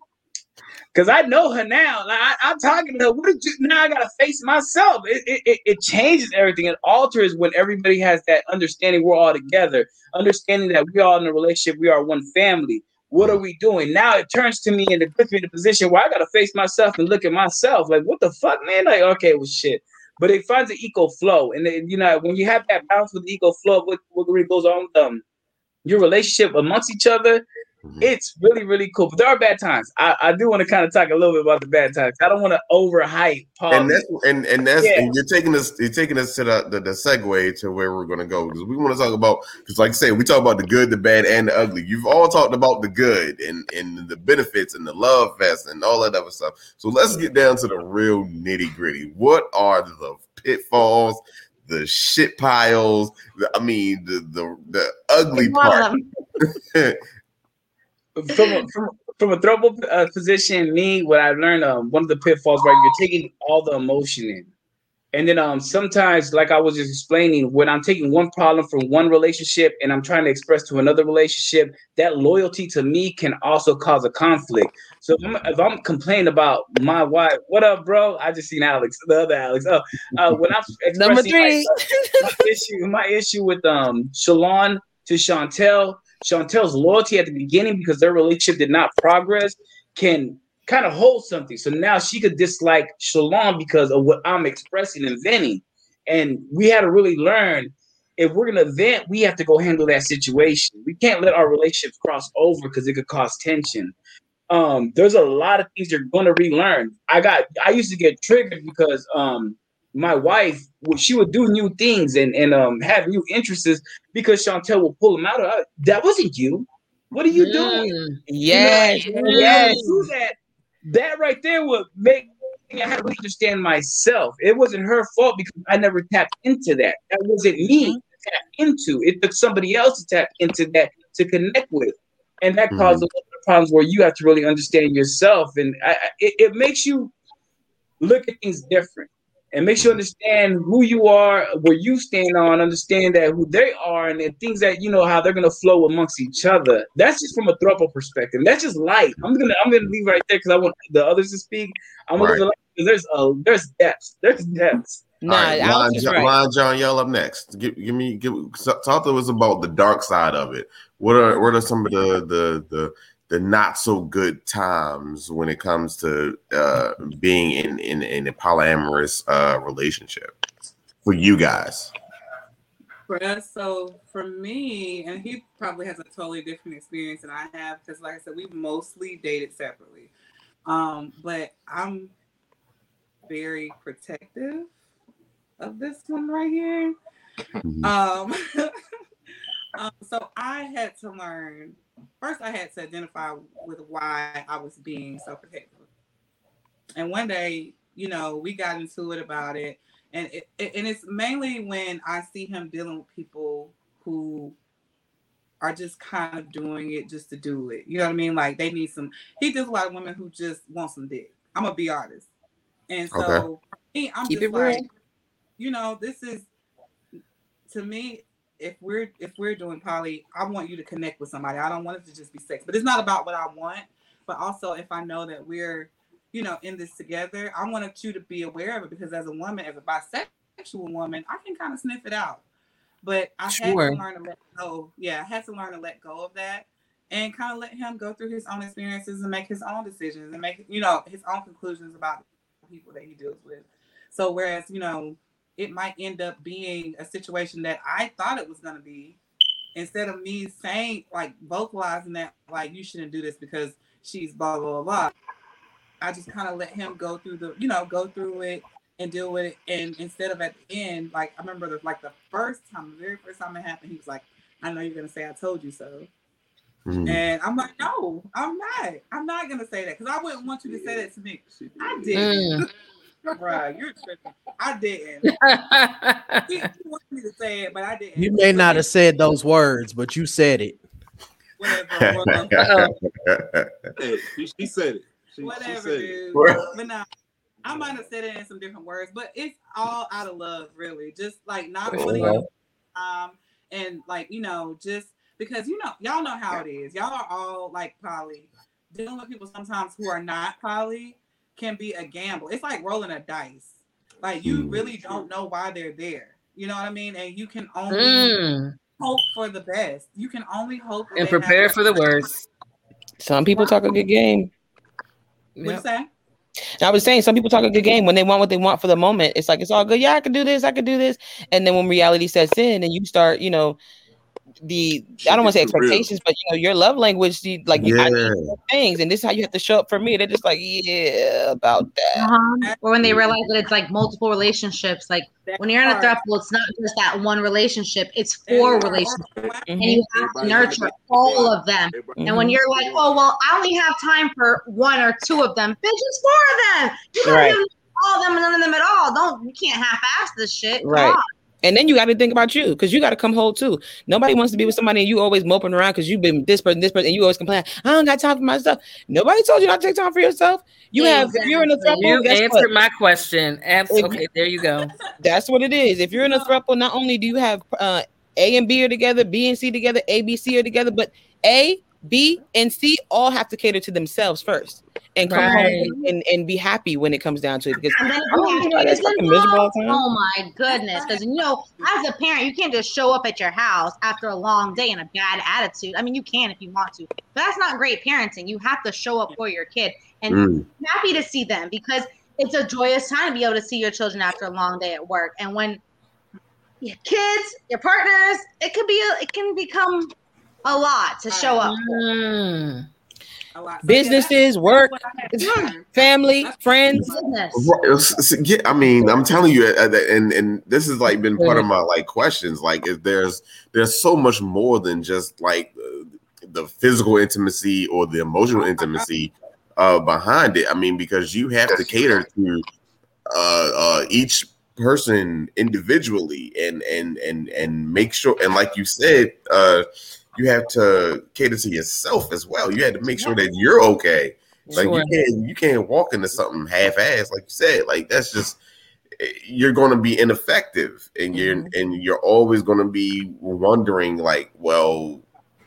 Because I know her now. Like I, I'm talking to her. What did you? Now I gotta face myself. It, it, it, it changes everything. It alters when everybody has that understanding. We're all together, understanding that we all in a relationship. We are one family. What are we doing now? It turns to me and it puts me in a position where I gotta face myself and look at myself. Like, what the fuck, man? Like, okay, well, shit. But it finds an equal flow, and then, you know when you have that balance with the equal flow, what what really goes on with um your relationship amongst each other, Mm-hmm. it's really really cool. But there are bad times. I, I do want to kind of talk a little bit about the bad times. I don't want to overhype. Paul. and that's and and that's Yeah. and you're taking us you're taking us to the the, the segue to where we're going to go because we want to talk about because like I say we talk about the good the bad and the ugly you've all talked about the good and and the benefits and the love fest and all that other stuff so let's get down to the real nitty gritty what are the pitfalls the shit piles the, I mean the the the ugly part them. from a, from, from a throuple uh, position, me, what I learned, um, one of the pitfalls, right? You're taking all the emotion in, and then um, sometimes, like I was just explaining, when I'm taking one problem from one relationship and I'm trying to express to another relationship, that loyalty to me can also cause a conflict. So if I'm, if I'm complaining about my wife, what up, bro? I just seen Alex, the other Alex. Oh, uh, when I'm Number three. my, my issue, my issue with um Shalon to Chantel, Chantel's loyalty at the beginning because their relationship did not progress can kind of hold something. So now she could dislike Shalon because of what I'm expressing and venting. And we had to really learn if we're gonna vent, we have to go handle that situation. We can't let our relationships cross over because it could cause tension. Um, there's a lot of things you're gonna relearn. I got I used to get triggered because um my wife she would do new things and and um have new interests because Chantel would pull them out of her. That wasn't you. What are you doing? Mm, yes, You know, yes. do that. That right there would make I had to understand myself. It wasn't her fault because I never tapped into that. That wasn't me Mm-hmm. to tap into. It took somebody else to tap into that to connect with, and that Mhm. caused a lot of problems where you have to really understand yourself, and I, I- it, it makes you look at things different. It makes you understand who you are, where you stand on, understand that who they are, and the things that you know how they're gonna flow amongst each other. That's just from a throuple perspective. That's just light. I'm gonna I'm gonna leave right there because I want the others to speak. I'm gonna Right. leave it like- there's a there's depths. There's depths. Nah, All right, Alex Lion, John, right. Lion John Yell up next. Give, give me, give talk to us about the dark side of it. What are what are some of the the the the not so good times when it comes to uh being in in, in a polyamorous uh relationship for you guys? For us, so for me, and he probably has a totally different experience than I have because, like I said, we've mostly dated separately. Um, but I'm very protective of this one right here. Um, um, so I had to learn first. I had to identify with why I was being so protective. And one day, you know, we got into it about it, and it, it- and it's mainly when I see him dealing with people who are just kind of doing it just to do it. You know what I mean? Like they need some. He deals with a lot of women who just want some dick. I'm gonna be honest, and so Okay. me, I'm Keep just it real. like, you know, this is to me. If we're if we're doing poly, I want you to connect with somebody. I don't want it to just be sex, but it's not about what I want. But also, if I know that we're, you know, in this together, I wanted you to be aware of it because as a woman, as a bisexual woman, I can kind of sniff it out. But I had Sure. to learn to let go. Yeah, I had to learn to let go of that and kind of let him go through his own experiences and make his own decisions and make you know his own conclusions about the people that he deals with. So whereas you know it might end up being a situation that I thought it was going to be, instead of me saying like vocalizing that like you shouldn't do this because she's blah blah blah. blah I just kind of let him go through the you know go through it and deal with it. And instead of at the end, like I remember the, like the first time, the very first time it happened, he was like, "I know you're gonna say I told you so." Mm. And I'm like, no, I'm not. I'm not gonna say that because I wouldn't want you to say that to me. I didn't. Right, you're tripping. I didn't. he, he wanted me to say it, but I didn't. You may not have said those words, but you said it. Whatever. Hey, she, she said it. She, she Whatever, said dude. it. But no, I might have said it in some different words, but it's all out of love, really. Just like not Oh, wanting wow. um and like you know just because you know y'all know how it is y'all are all like poly dealing with people sometimes who are not poly can be a gamble it's like rolling a dice like you Mm. really don't know why they're there you know what i mean and you can only Mm. hope for the best you can only hope and prepare for the worst. Some people talk a good game. What'd you say? I was saying some people talk a good game when they want what they want for the moment. It's like it's all good. Yeah, I can do this. I can do this. And then when reality sets in, and you start, you know, the I don't want to say gets real. expectations, but you know, your love language, you, like you I need things, and this is how you have to show up for me. They're just like, yeah, about that. Uh-huh. Or when they realize that it's like multiple relationships. Like when you're in a part. throuple, it's not just that one relationship; it's four relationships, and you have to Everybody nurture gotta get all of them. Everybody- And when you're like, oh well, I only have time for one or two of them, bitch, it's four of them. You gotta Right. do all of them and none of them at all. Don't you can't half-ass this shit. Come Right. And then you got to think about you because you got to come whole too. Nobody wants to be with somebody and you always moping around because you've been this person, this person, and you always complain. I don't got time for myself. Nobody told you not to take time for yourself. You have if you're in a throuple, You answered what? my question. Absolutely. Okay, there you go. That's what it is. If you're in a throuple, not only do you have uh, A and B are together, B and C together, A, B, C are together, but A, B, and C all have to cater to themselves first and come Right. home and, and be happy when it comes down to it. Because And then I'm if not you gonna lie, that's fucking miserable time. Oh my goodness. Because you know, as a parent, you can't just show up at your house after a long day in a bad attitude. I mean, you can if you want to, but that's not great parenting. You have to show up for your kid and Mm. I'm happy to see them because it's a joyous time to be able to see your children after a long day at work. And when your kids, your partners, it could be a, it can become a lot to show up. Mm. A lot. Businesses, that's work, what I had to learn. family, friends. Business. Right, it's- it's- yeah, I mean, I'm telling you, uh, and and this has like been part of my like questions. Like, if there's there's so much more than just like uh, the physical intimacy or the emotional intimacy uh, behind it. I mean, because you have to cater to uh, uh, each person individually, and and and and make sure. And like you said, uh, you have to cater to yourself as well. You had to make sure that you're okay. Like Sure. you can't you can't walk into something half ass like you said. Like that's just eh, you're going to be ineffective, and you're and you're always going to be wondering like, well,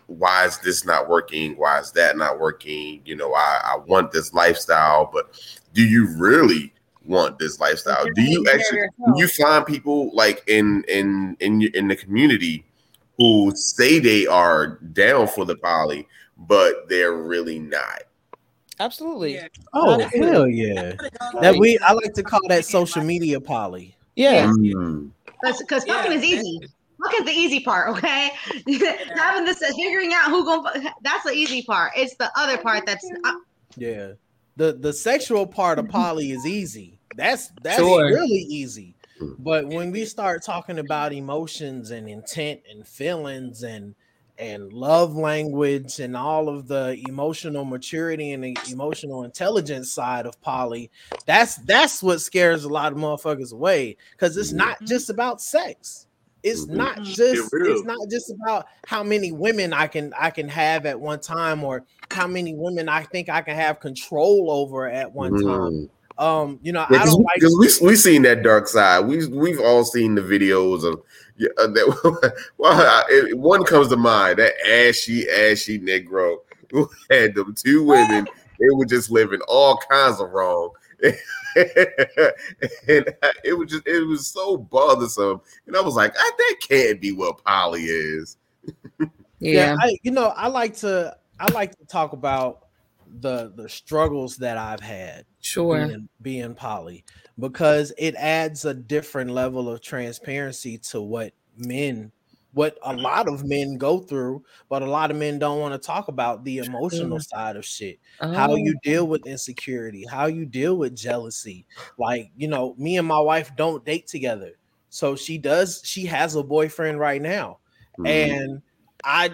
why is this not working? Why is that not working? You know, I I want this lifestyle, but do you really want this lifestyle? Do you actually do you find people like in in in in the community who say they are down for the poly, but they're really not? Absolutely. Yeah. Oh Absolutely. hell yeah! That we I like to call that social media poly. Yeah. Mm. Because fucking Yeah, is easy. Look at the easy part, okay? Having this, figuring out who going that's the easy part. It's the other part that's uh, Yeah. The the sexual part of poly is easy. That's that's Sure. really easy. But when we start talking about emotions and intent and feelings and and love language and all of the emotional maturity and the emotional intelligence side of poly, that's that's what scares a lot of motherfuckers away because it's not just about sex. It's Mhm. not just it's not just about how many women I can I can have at one time or how many women I think I can have control over at one time. Um, you know, I don't like we we seen that dark side. We we've all seen the videos of yeah, uh, that. Well, I- it- one comes to mind that ashy ashy Negro who had them two women. They were just living all kinds of wrong. and it was just it was so bothersome, and I was like, "Ah, that can't be what poly is. Yeah. I, you know, I like to I like to talk about the the struggles that I've had. Sure. Being, being poly because it adds a different level of transparency to what men what a lot of men go through, but a lot of men don't want to talk about the emotional side of shit. How Oh. you deal with insecurity, how you deal with jealousy. Like, you know, me and my wife don't date together. So she does, she has a boyfriend right now. Mhm. And I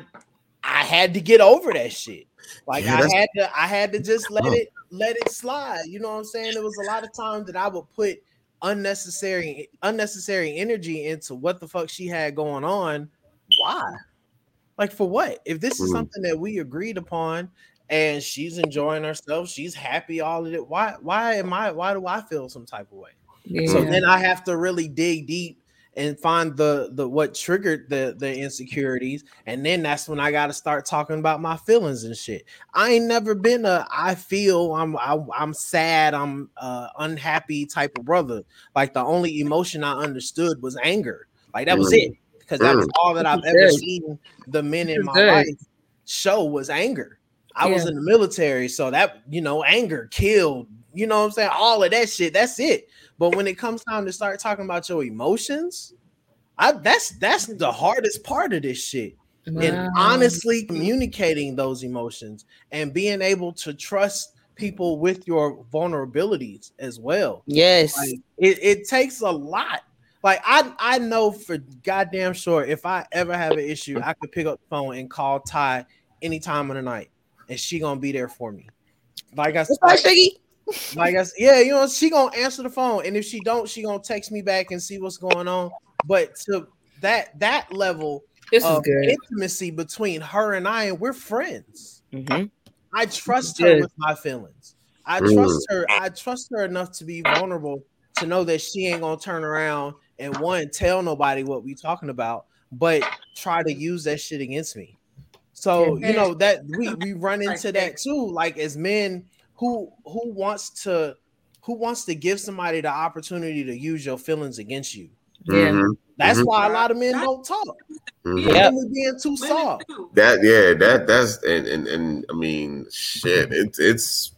I had to get over that shit. Like Yeah, I had to I had to just let tough. it let it slide. You know what I'm saying? There was a lot of times that I would put unnecessary unnecessary energy into what the fuck she had going on. Why? Like for what? If this is Mm. something that we agreed upon and she's enjoying herself, she's happy, all of it. Why why am I why do I feel some type of way? So then I have to really dig deep and find the the what triggered the the insecurities, and then that's when I got to start talking about my feelings and shit. I ain't never been a I feel I'm I, I'm sad, I'm uh, unhappy type of brother. Like the only emotion I understood was anger. Like that was Mm. it, because that was Mm. all that I've ever seen the men in my life show was anger. I was in the military, so that you know, anger killed. You know what I'm saying? All of that shit. That's it. But when it comes time to start talking about your emotions, I that's that's the hardest part of this shit. And honestly communicating those emotions and being able to trust people with your vulnerabilities as well. Yes. Like, it, it takes a lot. Like I I know for goddamn sure if I ever have an issue, I could pick up the phone and call Ty any time of the night, and she gonna be there for me. Like I Shiggy? Like I said, yeah, you know, she gonna answer the phone, and if she don't, she gonna text me back and see what's going on. But to that that level This is of good. intimacy between her and I, and we're friends. Mhm. I trust her with my feelings. I trust her. I trust her enough to be vulnerable to know that she ain't gonna turn around and one tell nobody what we talking about, but try to use that shit against me. So you know that we we run into that too. Like as men, who who wants to who wants to give somebody the opportunity to use your feelings against you? Yeah. Mhm. That's Mhm. why a lot of men don't talk. Mhm. Yep. Women being too soft. That yeah, that that's and and, and I mean shit, it's it's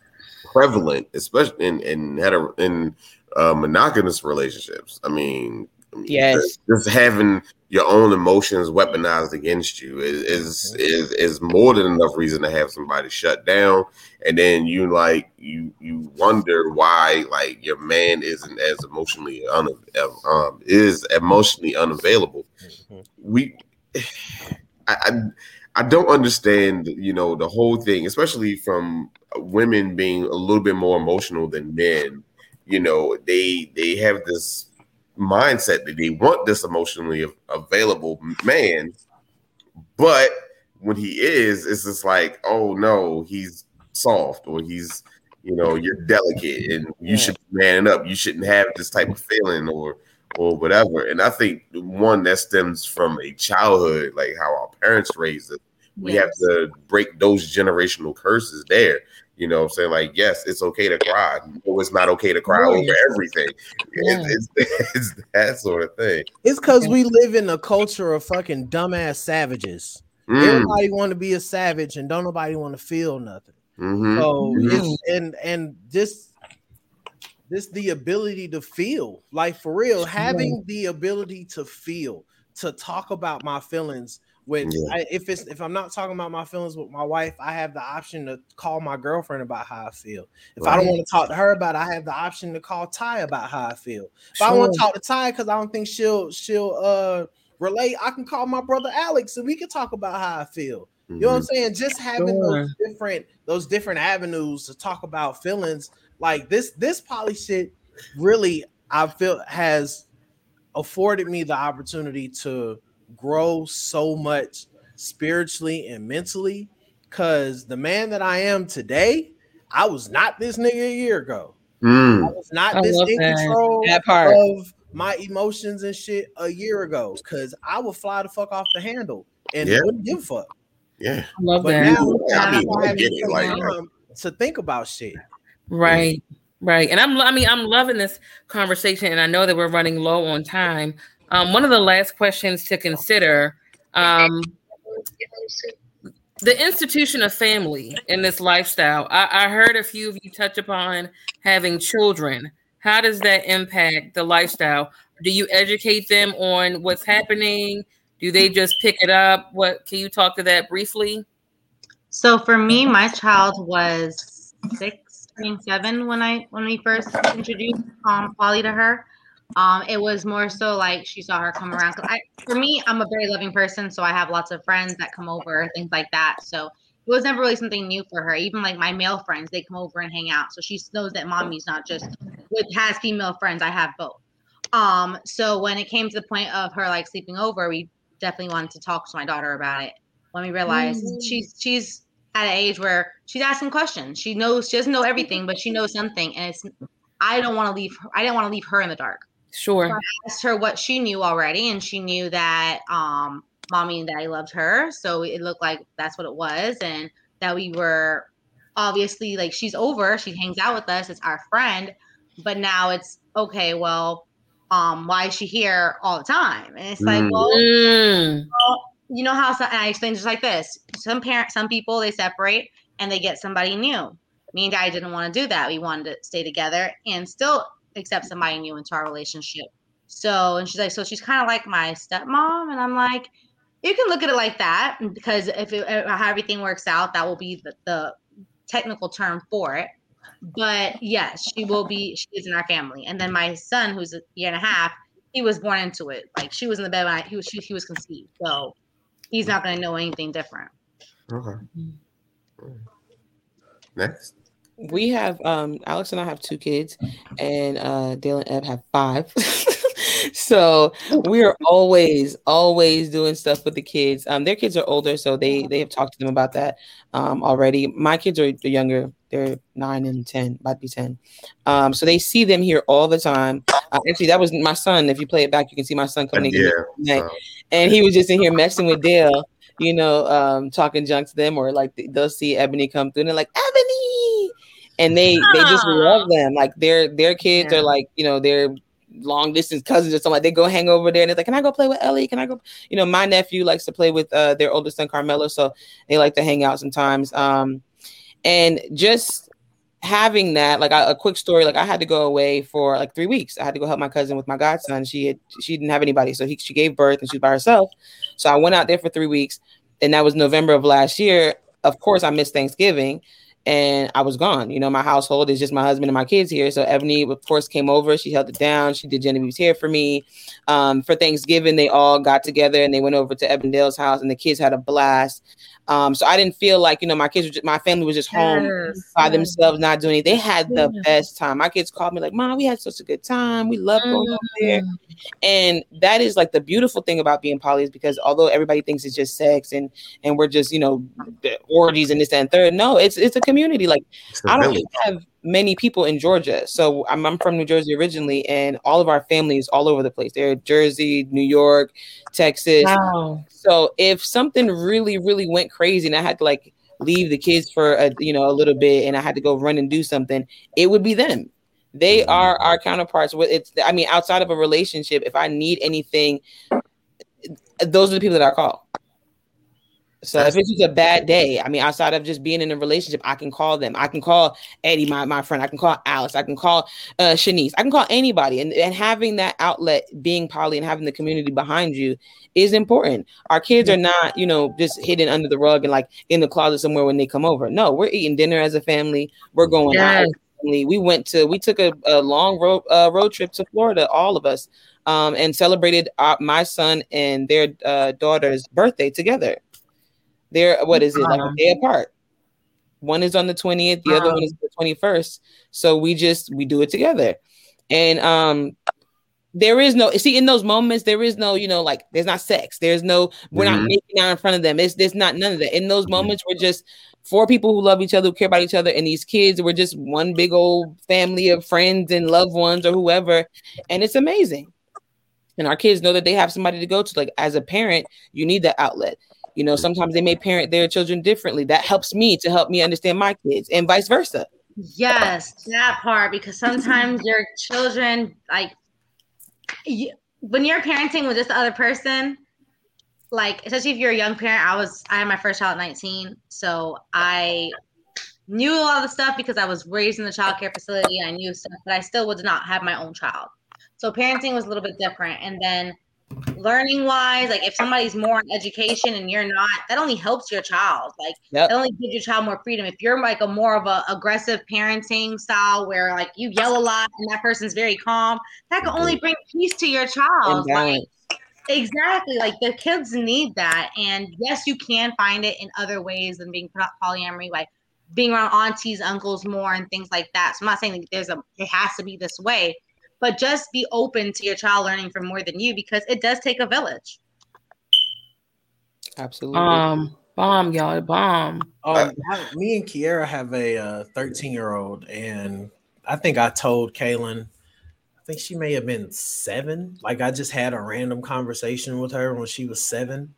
prevalent, especially in in hetero in uh, monogamous relationships. I mean, I mean, Yes. just, just having your own emotions weaponized against you is, is is is more than enough reason to have somebody shut down, and then you like you you wonder why like your man isn't as emotionally un, um is emotionally unavailable. We I, I I don't understand, you know, the whole thing, especially from women being a little bit more emotional than men. You know, they they have this mindset that they want this emotionally available man, but when he is, it's just like, oh no, he's soft or he's, you know, you're delicate and you should be manning up. You shouldn't have this type of feeling or or whatever. And I think one that stems from a childhood, like how our parents raised us. We have to break those generational curses there. You know what I'm saying? Like, yes, it's okay to cry. No, it's not okay to cry Right. over everything. It's, it's, it's that sort of thing. It's because we live in a culture of fucking dumbass savages. Mm. Everybody want to be a savage, and don't nobody want to feel nothing. Mhm. So Mhm. it's and and this this the ability to feel like for real, having the ability to feel, to talk about my feelings with Yeah. I, if it's if I'm not talking about my feelings with my wife, I have the option to call my girlfriend about how I feel. If I don't want to talk to her about it, I have the option to call Ty about how I feel. If I want to talk to Ty because I don't think she'll she'll uh relate, I can call my brother Alex and we can talk about how I feel. You know what I'm Mhm. saying? Just having Sure. those different those different avenues to talk about feelings like this this poly shit really I feel has afforded me the opportunity to grow so much spiritually and mentally cuz the man that I am today I was not this nigga a year ago. Mm. I was not I this in that. control That part. of my emotions and shit a year ago cuz I would fly the fuck off the handle and Yeah. wouldn't give a fuck. Yeah. I love But that. now, I mean, now I get it, like- time to think about shit. Right. Right. And I'm I mean I'm loving this conversation and I know that we're running low on time. Um one of the last questions to consider um the institution of family in this lifestyle. I, I heard a few of you touch upon having children. How does that impact the lifestyle? Do you educate them on what's happening? Do they just pick it up? What can you talk to that briefly? So for me, my child was six, seven when I when we first introduced um poly to her. Um, it was more so like she saw her come around. I, for me, I'm a very loving person, so I have lots of friends that come over, things like that. So it was never really something new for her. Even like my male friends, they come over and hang out. So she knows that mommy's not just with has female friends. I have both. Um, so when it came to the point of her like sleeping over, we definitely wanted to talk to my daughter about it. When we realized Mhm. she's she's at an age where she's asking questions. She knows she doesn't know everything, but she knows something, and it's I don't want to leave her. I didn't want to leave her in the dark. Sure. So I asked her what she knew already, and she knew that um, mommy and daddy loved her. So it looked like that's what it was, and that we were obviously like she's over. She hangs out with us. It's our friend, but now it's okay. Well, um, why is she here all the time? And it's like, Mm. well, Mm. well, you know how some, I explained just like this. Some parents, some people, they separate and they get somebody new. Me and Daddy didn't want to do that. We wanted to stay together and still accept somebody new into our relationship. So, and she's like, so she's kind of like my stepmom, and I'm like, you can look at it like that because if it, uh, how everything works out, that will be the, the technical term for it. But yes, she will be. She is in our family. And then my son, who's a year and a half, he was born into it. Like she was in the bed when I, he was she, he was conceived. So he's not going to know anything different. Okay. Next. We have um Alex and I have two kids, and uh Dale and Eb have five. so we are always, always doing stuff with the kids. Um, their kids are older, so they they have talked to them about that um already. My kids are younger; they're nine and ten, about to be ten. Um, so they see them here all the time. Uh, actually, that was my son. If you play it back, you can see my son coming in. Yeah, here and he was just in here messing with Dale, you know, um, talking junk to them, or like they'll see Ebony come through and they're like Ebony, and they they just love them. Like their their kids are like you know they're long distance cousins or something. Like they go hang over there and it's like, can I go play with Ellie? Can I go? You know, my nephew likes to play with uh, their oldest son Carmelo, so they like to hang out sometimes. Um, and just having that like I, a quick story like i had to go away for like three weeks i had to go help my cousin with my godson she had she didn't have anybody so he, she gave birth and she was by herself so i went out there for three weeks and that was november of last year of course i missed thanksgiving and i was gone. You know my household is just my husband and my kids here. So ebony of course came over. She held it down. She did genevieve's hair for me. Um, for thanksgiving they all got together and they went over to ebondale's house and the kids had a blast um, so I didn't feel like you know my kids, were just, my family was just home Yes, by themselves, not doing anything. They had the Yeah. best time. My kids called me like, "Mom, we had such a good time. We love going over there." And that is like the beautiful thing about being poly is because although everybody thinks it's just sex and and we're just you know the orgies and this that, and third, no, it's it's a community. Like I don't village. have many people in Georgia, so I'm, I'm from New Jersey originally, and all of our families all over the place. They're Jersey, New York, Texas. Wow. So if something really, really went crazy and I had to like leave the kids for a you know a little bit and I had to go run and do something, it would be them. They mm-hmm. are our counterparts. With it's I mean, outside of a relationship, if I need anything, those are the people that I call. So if it's just a bad day, I mean, outside of just being in a relationship, I can call them. I can call Eddie, my, my friend. I can call Alice. I can call uh, Shanice. I can call anybody. And, and having that outlet, being poly and having the community behind you is important. Our kids are not, you know, just hidden under the rug and like in the closet somewhere when they come over. No, we're eating dinner as a family. We're going out. Yes. family. We went to, we took a, a long road uh, road trip to Florida, all of us, um, and celebrated uh, my son and their uh, daughter's birthday together. They're what is it like a day apart? One is on the 20th, the other one is the 21st. So we just we do it together. And um there is no see in those moments there is no you know like there's not sex. There's no we're not Mhm. making out in front of them. It's there's not none of that. In those moments we're just four people who love each other who care about each other and these kids we're just one big old family of friends and loved ones or whoever. And it's amazing. And our kids know that they have somebody to go to. Like as a parent you need that outlet you know sometimes they may parent their children differently that helps me to help me understand my kids and vice versa Yes, that part because sometimes your children like you, when you're parenting with this other person, like especially if you're a young parent. I was I had my first child at 19, so I knew a lot of the stuff because I was raised in the child care facility. I knew stuff, but I still would not have my own child. So parenting was a little bit different. And then learning wise, like if somebody's more in education and you're not, that only helps your child. Like Yep. that only gives your child more freedom. If you're like a more of a aggressive parenting style where like you yell a lot and that person's very calm, that can only mm-hmm. bring peace to your child. Like, Exactly. Like the kids need that. And yes, you can find it in other ways than being polyamory, like being around aunties, uncles more and things like that. So I'm not saying that there's a it has to be this way, but just be open to your child learning from more than you because it does take a village. Absolutely. Um, bomb, y'all, bomb. Um, I- me and Kiera have a 13 year old, and I think I told Kaylin, I think she may have been seven. Like I just had a random conversation with her when she was seven.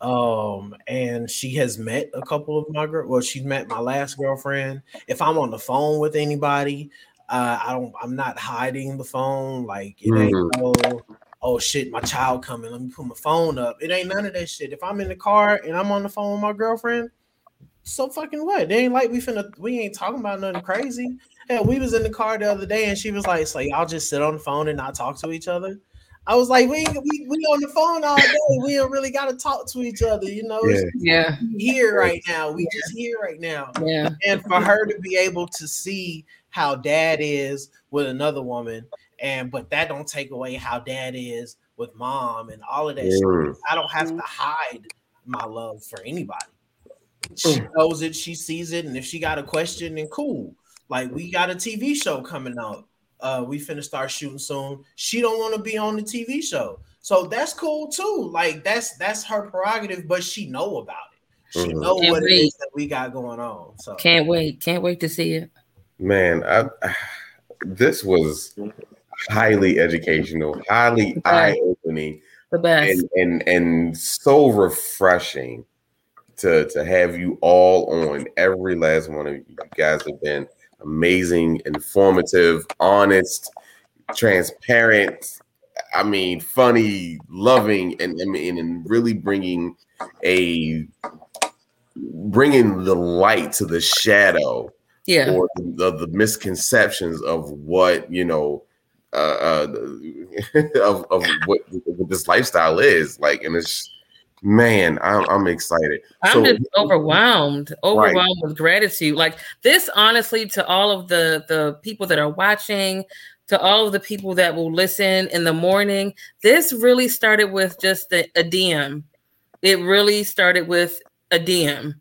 Um, and she has met a couple of my girl. Well, she's met my last girlfriend. If I'm on the phone with anybody, uh, I don't. I'm not hiding the phone. Like it ain't no. Oh shit, my child coming. Let me put my phone up. It ain't none of that shit. If I'm in the car and I'm on the phone with my girlfriend, so fucking what? They ain't like we finna we ain't talking about nothing crazy. Hell, we was in the car the other day and she was like, So y'all just sit on the phone and not talk to each other. I was like, we, we we on the phone all day. We don't really gotta talk to each other, you know. It's- Yeah. here right now. We just here right now. Yeah. And for her to be able to see how dad is with another woman, and but that don't take away how dad is with mom and all of that Mm. shit. I don't have to hide my love for anybody. She knows it, she sees it, and if she got a question, then cool. Like we got a TV show coming out. Uh, we finna start shooting soon. She don't want to be on the TV show, so that's cool too. Like that's that's her prerogative, but she know about it. She Mhm. know Can't what it wait. is that we got going on. So Can't wait. Can't wait to see it. Man, I, this was highly educational, highly eye opening, The best. and and and so refreshing to to have you all on. Every last one of you, you guys have been amazing, informative, honest, transparent. I mean, funny, loving, and I mean, and really bringing a bringing the light to the shadow Yeah. or the, the misconceptions of what you know uh, uh of, of what, what this lifestyle is like and it's man i'm, I'm excited I'm So- just overwhelmed, overwhelmed with gratitude. Like this, honestly, to all of the the people that are watching, to all of the people that will listen in the morning. This really started with just a, a DM. It really started with a DM,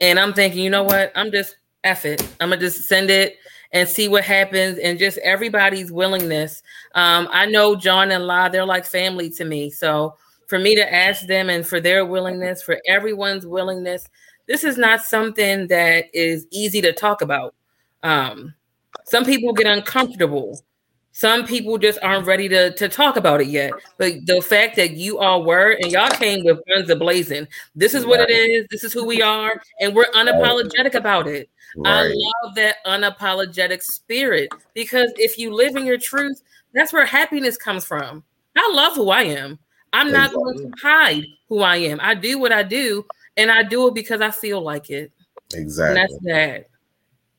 and I'm thinking, you know what? I'm just F it. I'm gonna just send it and see what happens, and just everybody's willingness. Um, I know John and La, they're like family to me, so for me to ask them and for their willingness, for everyone's willingness, this is not something that is easy to talk about. Um, some people get uncomfortable. Some people just aren't ready to, to talk about it yet. But the fact that you all were and y'all came with guns a blazing. This is what it is. This is who we are, and we're unapologetic about it. I love that unapologetic spirit because if you live in your truth, that's where happiness comes from. I love who I am. I'm not going to hide who I am. I do what I do, and I do it because I feel like it. And exactly that's that.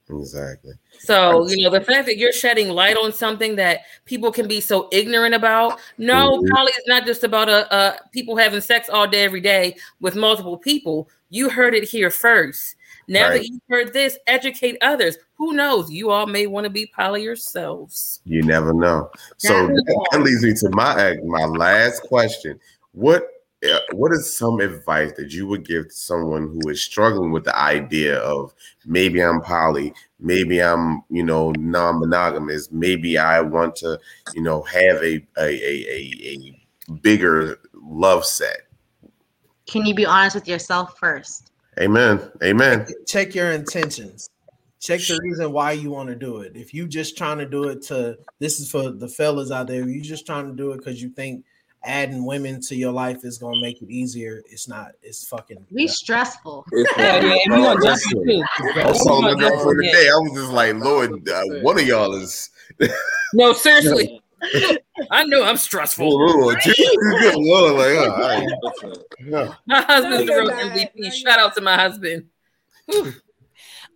Exactly So, you know, the fact that you're shedding light on something that people can be so ignorant about. No, Mhm. poly is not just about uh, uh, people having sex all day, every day with multiple people. You heard it here first. Now Right. that you've heard this, educate others. Who knows? You all may want to be poly yourselves. you never know so that, leads me to my my last question what what is some advice that you would give to someone who is struggling with the idea of maybe I'm poly, maybe I'm you know non-monogamous, maybe I want to you know have a a a, a, a bigger love set. Can you be honest with yourself first? Amen. Amen. check your intentions. Check the reason why you want to do it. If you just trying to do it to this is for the fellas out there, you just trying to do it because you think adding women to your life is gonna make it easier. It's not, it's fucking Be stressful. Yeah, yeah, and we gonna jump too. I was telling my Yeah. girlfriend today, I was just like, Lord, uh, one of y'all is No, seriously. I know I'm stressful. Ooh, ooh, good lord, like, oh, all right. Yeah. My husband's the real. MVP. Shout out to my husband.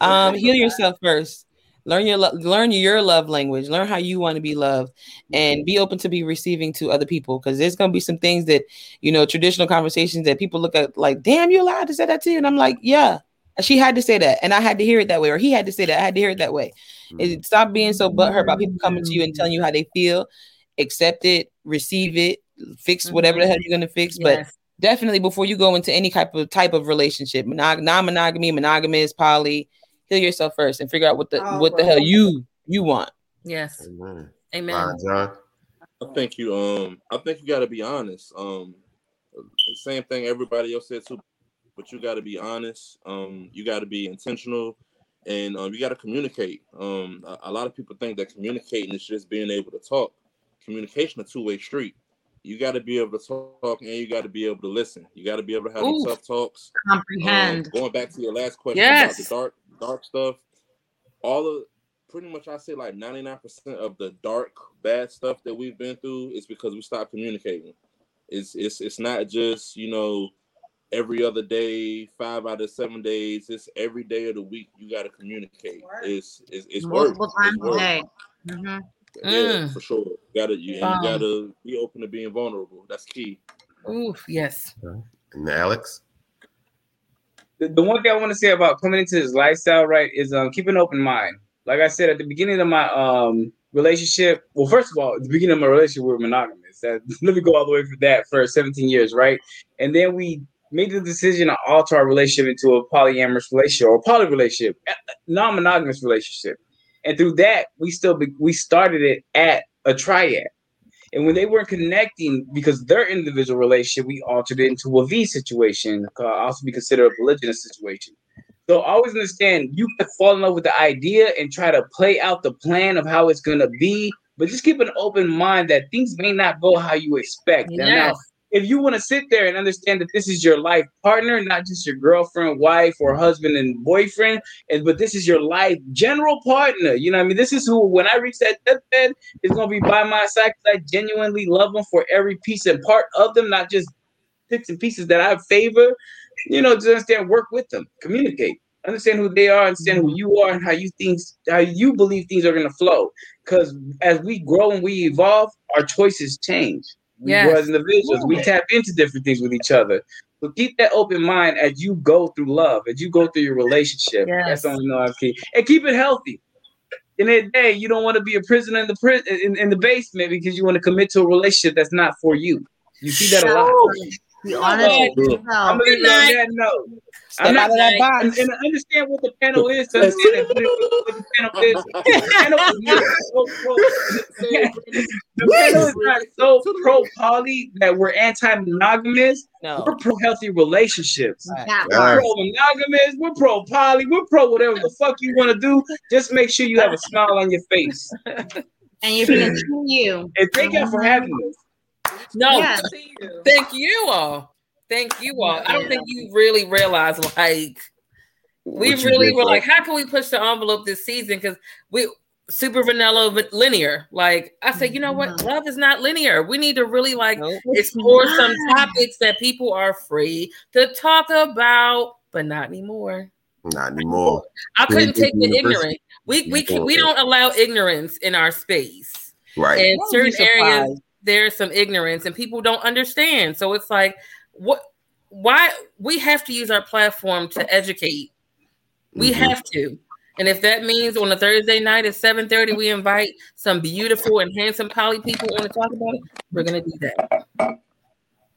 Um, heal yourself first. Learn your lo- learn your love language. Learn how you want to be loved, and mm-hmm. be open to be receiving to other people. Because there's gonna be some things that you know traditional conversations that people look at like, "Damn, you allowed to say that to you?" And I'm like, "Yeah." She had to say that, and I had to hear it that way, or he had to say that. I had to hear it that way. It, mm-hmm. stop being so butthurt about people coming to you and telling you how they feel. Accept it, receive it, fix whatever the mm-hmm. hell you're gonna fix. But definitely before you go into any type of type of relationship, monog- non-monogamy, monogamous, poly, heal yourself first and figure out what the Oh, what the hell you you want. Yes. Amen. Amen. Fine, John. I think you um I think you gotta be honest. Um the same thing everybody else said too, but you gotta be honest. Um you gotta be intentional and um you gotta communicate. Um a, a lot of people think that communicating is just being able to talk. Communication a two-way street. You gotta be able to talk and you gotta be able to listen. You gotta be able to have Ooh. tough talks. Um, Comprehend. going back to your last question Yes. about the dark dark stuff, all of pretty much I say like 99% of the dark bad stuff that we've been through is because we stopped communicating. It's it's it's not just, you know, every other day, five out of seven days. It's every day of the week you gotta communicate. It's it's it's work. Multiple It's times a work. day. Mhm. Yeah, Mm. for sure. You gotta you, Um, you gotta be open to being vulnerable. That's key. Ooh, yes. And Alex. The, the one thing I want to say about coming into this lifestyle, right, is um keep an open mind. Like I said at the beginning of my um relationship, well, first of all, at the beginning of my relationship, we were monogamous. That, let me go all the way for that for 17 years, right? And then we made the decision to alter our relationship into a polyamorous relationship or poly relationship, a- a non-monogamous relationship. And through that, we still be, we started it at a triad. And when they weren't connecting because their individual relationship, we altered it into a V situation, uh, also be considered a polygynous situation. So always understand you can fall in love with the idea and try to play out the plan of how it's gonna be, but just keep an open mind that things may not go how you expect. Yes. If you want to sit there and understand that this is your life partner, not just your girlfriend, wife, or husband and boyfriend, and but this is your life general partner. You know I mean? This is who when I reach that deathbed is gonna be by my side because I genuinely love them for every piece and part of them, not just bits and pieces that I favor. You know, just understand, work with them, communicate, understand who they are, understand who you are, and how you think, how you believe things are gonna flow. Because as we grow and we evolve, our choices change. We Yes. as individuals. We tap into different things with each other. So keep that open mind as you go through love, as you go through your relationship. Yes. That's the only know I'm key. And keep it healthy. In the day, you don't want to be a prisoner in the pri- in, in the basement because you want to commit to a relationship that's not for you. You see that a lot. Be honest Oh, with I'm gonna leave that note. Step I'm not of that and, box. and understand what the panel is. To understand what the panel is. The panel is not so pro. The panel is not so pro poly that we're anti-monogamous. No. We're pro healthy relationships. That Yeah. part. We're pro monogamous. We're pro poly. We're pro whatever the fuck you want to do. Just make sure you have a smile on your face. And you're being true to you. And thank y'all for having us. No, Yeah. Thank you all. Thank you all. I don't think you really realize like we What really were like, how can we push the envelope this season? Because we super vanilla but linear. Like I said, you know what? Mhm. Love is not linear. We need to really like Nope. explore some topics that people are free to talk about, but not anymore. Not anymore. I couldn't take the University. ignorance. We we can, we don't allow ignorance in our space. Right. In Don't be certain areas, surprised. There's some ignorance and people don't understand. So it's like, what? Why we have to use our platform to educate? We Mhm. have to. And if that means on a Thursday night at 7:30, we invite some beautiful and handsome poly people on to talk about it, we're gonna do that.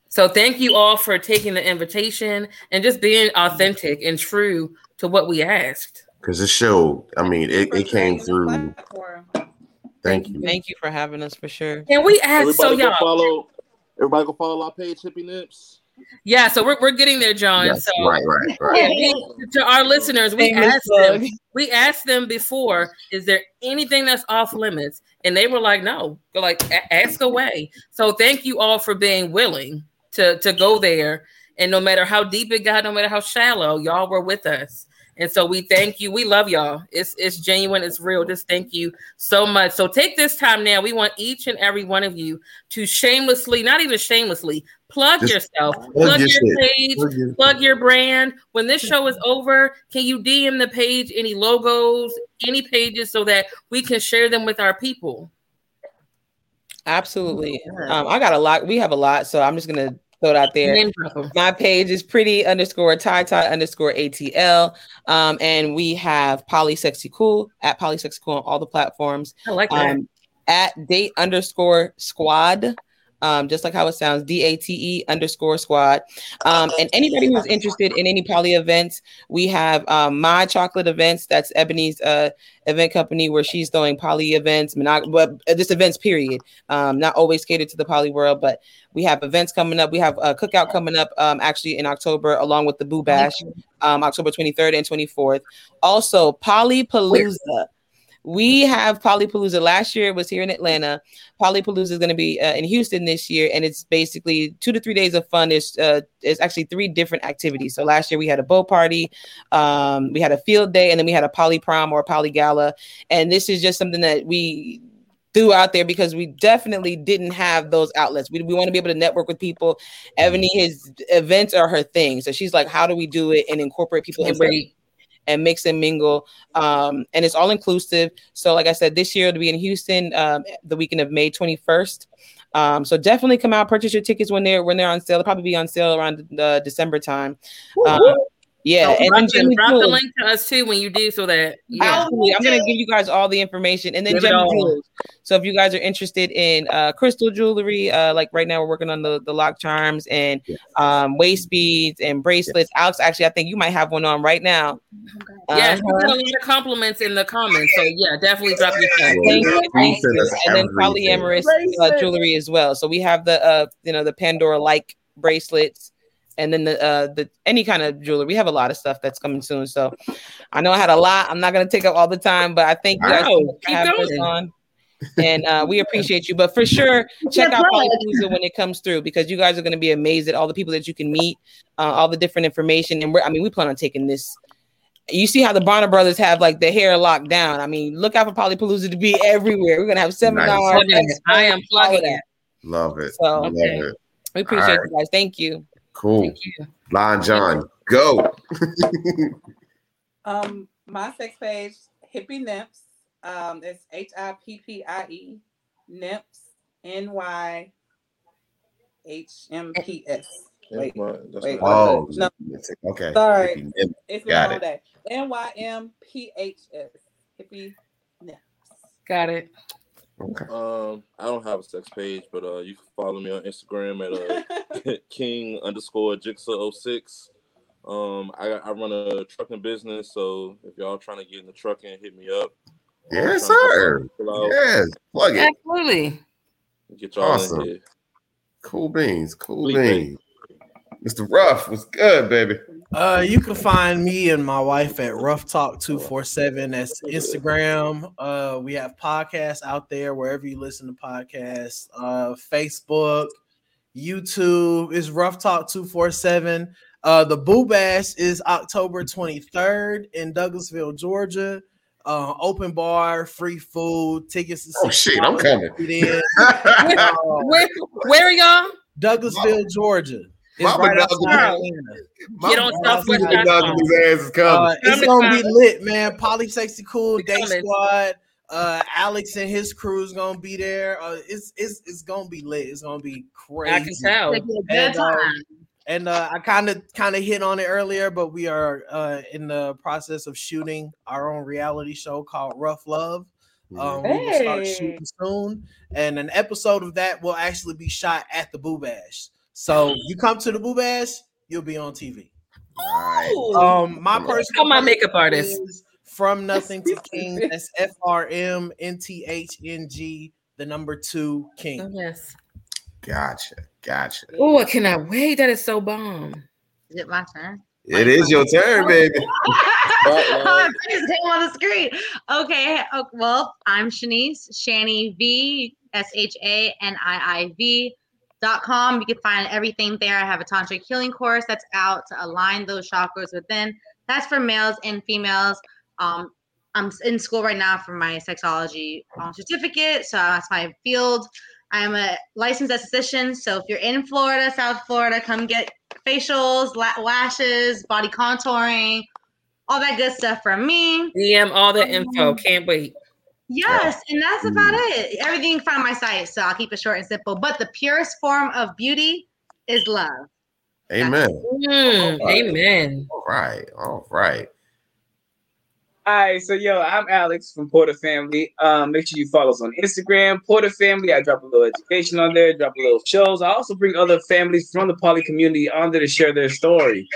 So thank you all for taking the invitation and just being authentic and true to what we asked. Because it showed. I mean, it, it came creating a through. Platform. Thank you. Thank you for having us for sure. Can we ask Everybody so go y'all? follow. Everybody go follow our page, Hippie Nymphs. Yeah, so we're, we're getting there, John. Yes, so right, right, right. We- to our listeners, we Shameless asked them. We asked them before, is there anything that's off limits? And they were like, no. They're like, ask away. So thank you all for being willing to to go there. And no matter how deep it got, no matter how shallow, y'all were with us. And so we thank you. We love y'all. It's it's genuine, it's real. Just thank you so much. So take this time now. We want each and every one of you to shamelessly, not even shamelessly, plug Just yourself, plug plug, your your, page, Plug your- plug your brand. When this show is over, can you DM the page any logos, any pages so that we can share them with our people? Absolutely. Um, I got a lot. We have a lot, so I'm just gonna throw it out there. Name drop 'em. My page is pretty underscore Ty Ty underscore ATL. Um, and we have Poly Sexy Cool at Poly Sexy Cool on all the platforms. I like that. Um, at date underscore squad. Um, just like how it sounds, D A T E underscore squad. Um, and anybody who's interested in any poly events, we have um, my chocolate events. That's Ebony's uh, event company where she's doing poly events, monog- but uh, just events, period. Um, not always catered to the poly world, but we have events coming up. We have a cookout coming up um, actually in October, along with the Boo Bash, um, October 23rd and 24th. Also, Polypalooza. We have Polypalooza. Last year it was here in Atlanta. Polypalooza is going to be uh, in Houston this year, and it's basically two to three days of fun. It's uh, it's actually three different activities. So last year we had a bow party, um, we had a field day, and then we had a poly prom or a poly gala. And this is just something that we threw out there because we definitely didn't have those outlets. We, we want to be able to network with people. Ebony, his events are her thing. So she's like, how do we do it and incorporate people into Great. And mix and mingle. Um, and it's all inclusive. So, like I said, this year it'll be in Houston, um, the weekend of May 21st. Um, so definitely come out, purchase your tickets when they're when they're on sale. They'll probably be on sale around the December time. Um, yeah, Oh, and drop, then the, Gemmy drop the link to us too when you do so that yeah. Absolutely. I'm gonna give you guys all the information, and then Give it Gemmy all. Jewels. So if you guys are interested in uh, crystal jewelry, uh, like right now we're working on the the lock charms and um, waist beads and bracelets. Alex, actually, I think you might have one on right now. Yes, we Uh-huh. got a lot of compliments in the comments. So yeah, definitely drop your check. Thank you, thank you. And then polyamorous uh, jewelry as well. So we have the uh, you know, the Pandora like bracelets, and then the uh, the any kind of jewelry. We have a lot of stuff that's coming soon. So I know I had a lot. I'm not gonna take up all the time, but I think you guys Wow, for keep having us going. on. and uh, we appreciate you. But for sure, check Yeah, out plug. Polypalooza when it comes through because you guys are going to be amazed at all the people that you can meet, uh, all the different information. And we're, I mean, we plan on taking this. You see how the Bonner brothers have like the hair locked down. I mean, look out for Polypalooza to be everywhere. We're gonna have seminars. Plugging it. I am all plugging that. Love it. So, Love okay. it. We appreciate All right. you guys. Thank you. Cool. Thank you. Lon John, go. Um, my sex page, Hippie Nymphs. Um, it's H I P P I E Nymphs N Y H M P S. Wait, That's wait. Oh, No, okay. sorry. It's been Got all it. day. N Y M P H S. Hippie Nymphs. Got it. Um, I don't have a sex page, but uh, you can follow me on Instagram at uh, King underscore Jigsaw 06. Um, I I run a trucking business, so if y'all trying to get in the trucking, hit me up. Yes, I'm trying to help sir. Yes, plug it. Absolutely. Get y'all Awesome. in here. Cool beans. Cool Sweet, beans. Mr. Ruff was good, baby. Uh, you can find me and my wife at Rough Talk two four seven. That's Instagram. Uh, we have podcasts out there wherever you listen to podcasts. Uh, Facebook, YouTube is Rough Talk two four seven. Uh, the Boo Bash is October twenty third in Douglasville, Georgia. Uh, open bar, free food, tickets. To Oh, shit, I'm coming. Get. Where, where, where are y'all? Douglasville, Georgia. It's Mama right Douglas- Atlanta. Get on Southwest. Mama Douglas' ass is Uh, coming. it's gonna be lit, man. Poly Sexy Cool We Day coming. Squad. Uh, Alex and his crew is gonna be there. Uh, it's it's it's gonna be lit. It's gonna be crazy. I can tell. It's a good And, uh, and uh, I kind of kind of hit on it earlier, but we are uh, in the process of shooting our own reality show called Rough Love. Um, we will start shooting soon, and an episode of that will actually be shot at the Boo Bash. So you come to the Boo Bash, you'll be on TV. Ooh. Um, my Come on. personal Come my makeup artist. is from nothing to king. That's F R M N T H N G, the number two king. yes. Gotcha. Gotcha. Oh, I cannot wait. That is so bomb. Is it my turn? It is your turn, baby. I just came on the screen. Okay. oh, well, I'm Shanice, Shanii V, S H A N I I V dot com. You can find everything there. I have a tantric healing course that's out to align those chakras within That's for males and females. Um, I'm in school right now for my sexology um, certificate, so that's my field. I'm a licensed esthetician, so if you're in Florida, South Florida, come get facials, la- lashes, body contouring, all that good stuff from me. DM all the info. Um, Can't wait. Yes, and that's about it. Everything you can find on my site, so I'll keep it short and simple. But the purest form of beauty is love. Amen. Mm, All right. amen. All right. All right. All right, so yo, I'm Alex from Porter Family. Um, make sure you follow us on Instagram, Porter Family. I drop a little education on there, drop a little shows. I also bring other families from the poly community on there to share their story.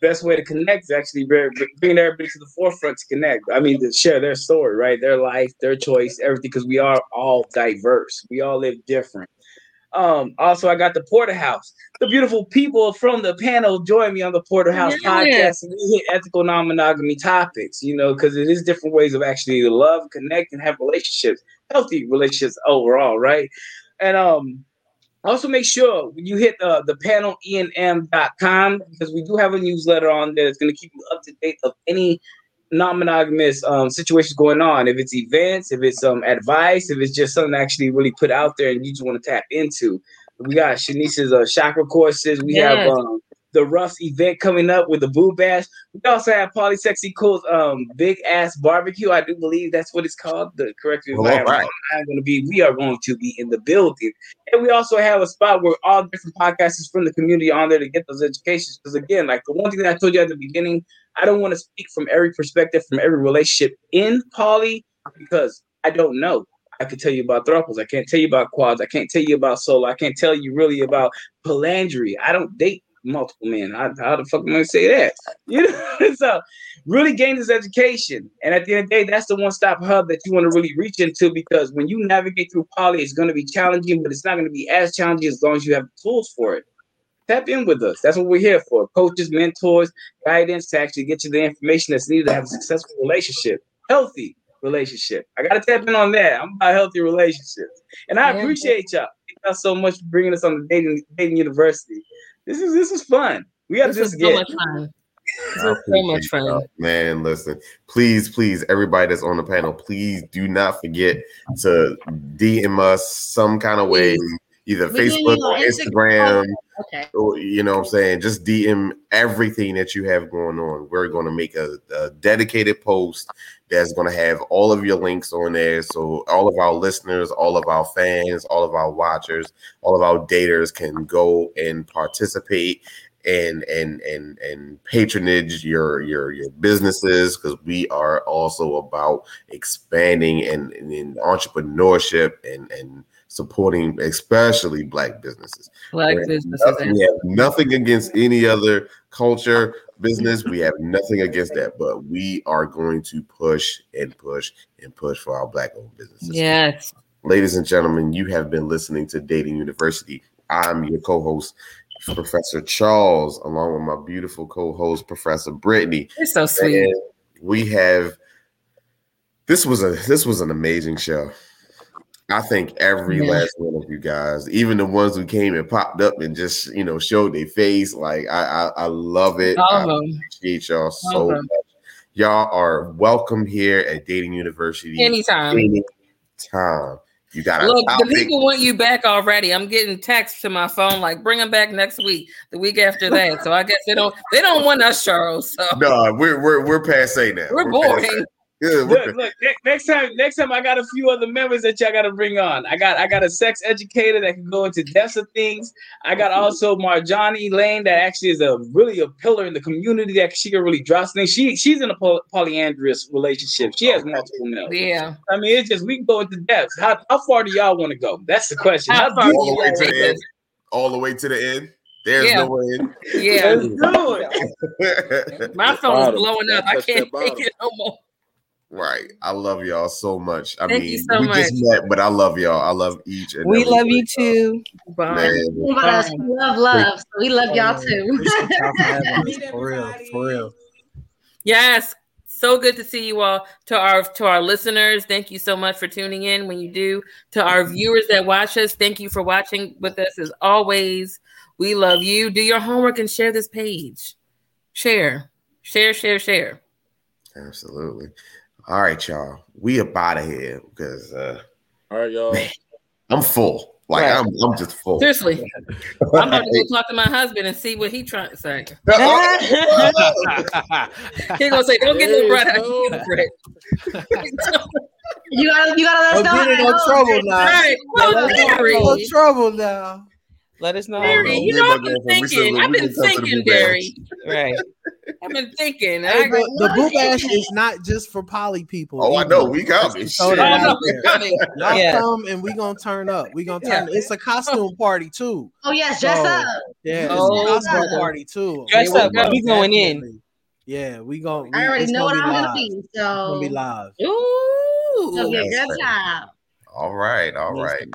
Best way to connect is actually bring bring everybody to the forefront to connect. I mean, to share their story, right? Their life, their choice, everything, because we are all diverse. We all live different. Um, also, I got the Porter House. The beautiful people from the panel join me on the Porter House Yeah. podcast, and we hit ethical non-monogamy topics. You know, because it is different ways of actually love, connect, and have relationships, healthy relationships overall, right? And um, also make sure when you hit uh, the panel enm.com because we do have a newsletter on there that's going to keep you up to date of any non-monogamous um, situations going on. If it's events, if it's um advice, if it's just something actually really put out there and you just want to tap into. We got Shanice's uh, chakra courses. We have um, the Ruffs event coming up with the Boo Bash. We also have Polysexy Cool's um, Big Ass Barbecue. I do believe that's what it's called. The correct me if Well, I am all right. wrong. I'm going to be. We are going to be in the building, and we also have a spot where all different podcasters from the community on there to get those educations. Because again, like the one thing that I told you at the beginning, I don't want to speak from every perspective, from every relationship in poly, because I don't know. I can tell you about throuples. I can't tell you about quads. I can't tell you about solo. I can't tell you really about polandry. I don't date multiple men. How, how the fuck am I gonna say that? You know, so really gain this education. And at the end of the day, that's the one-stop hub that you want to really reach into because when you navigate through poly, it's going to be challenging, but it's not going to be as challenging as long as you have the tools for it. Tap in with us. That's what we're here for. Coaches, mentors, guidance to actually get you the information that's needed to have a successful relationship, healthy relationship. I got to tap in on that. I'm about healthy relationships, and I appreciate y'all. Thank y'all so much for bringing us on the dating dating university. This is this is fun. We got to This was just so get. much fun. This I was so much fun. y'all. Man, listen, please, please, everybody that's on the panel, please do not forget to DM us some kind of way, either We Facebook or on oh, Instagram. Okay. or, you know what I'm saying? Just DM everything that you have going on. We're going to make a, a dedicated post that's going to have all of your links on there. So all of our listeners, all of our fans, all of our watchers, all of our daters can go and participate and and and and patronage your your your businesses because we are also about expanding and, and in entrepreneurship and and supporting especially black businesses Black we have businesses. nothing- we have nothing against any other culture, business. We have nothing against that, but we are going to push and push and push for our black owned businesses. Yes. Ladies and gentlemen, you have been listening to Dating University. I'm your co-host, Professor Charles, along with my beautiful co-host, Professor Brittany. You're so sweet. And we have this was a this was an amazing show. I think every Yeah. last one of you guys, even the ones who came and popped up and just you know showed their face, like I I, I love it. All I them. appreciate y'all All so of much. Y'all are welcome here at Dating University. Anytime. Anytime. You got Look, the people want you back already. I'm getting texts to my phone like, "Bring them back next week, the week after that." So I guess they don't they don't want us, Charles. So No, we're we're we're passe now. we're past boring. That. Yeah, Look, look, next time, next time I got a few other members that y'all gotta bring on. I got I got a sex educator that can go into depths of things. I got also Marjani Lane that actually is a really a pillar in the community that she can really drop things. She she's in a poly- polyandrous relationship. She has multiple males. Yeah. I mean, it's just we can go into depths. How, how far do y'all want to go? That's the question. How How, far all the way to the end. All the way to the end. There's Yeah. no end. Yeah. Let's do it. My The phone is bottom. blowing up. I can't take it no more. Right. I love y'all so much. I Thank mean, you so we just met, but I love y'all. I love each and We every love you of too. Bye. Man, About us, we love love, so we love y'all too. Y'all for having For real, for real. Yes. So good to see you all. To our to our listeners, thank you so much for tuning in when you do. To our viewers that watch us, thank you for watching with us as always. We love you. Do your homework and share this page. Share. Share, share, share. Absolutely. All right, y'all. We up out of here because uh All right, y'all. I'm full. Like Right. I'm I'm just full. Seriously. I'm about to go talk to my husband and see what he trying to say. He gonna say, "Don't get no bread." I can bread. You gotta, you gotta let us Don't know. get in no trouble now. Right. Well, let's not in no trouble now. Let us know. Derry, you know, I've been girlfriend, we said, thinking. I've been gonna come to the thinking, boot bash. Derry. Right. I've been thinking. Hey, I, the boot bash is not just for poly people. Oh, I know. We got Let's it. throw Oh, no, there. coming. Y'all Yeah. come and we gonna turn up. We gonna Yeah. turn. It's a costume party too. Oh yes, dress So, up. Yeah, Oh, it's a oh, costume brother. party too. Dress Yeah, up, we- we going in. Yeah, we going I already know what I'm be gonna live. be. It's gonna be live. it'll be a Ooh. Yes, good sir. time. All right, all Yes. right.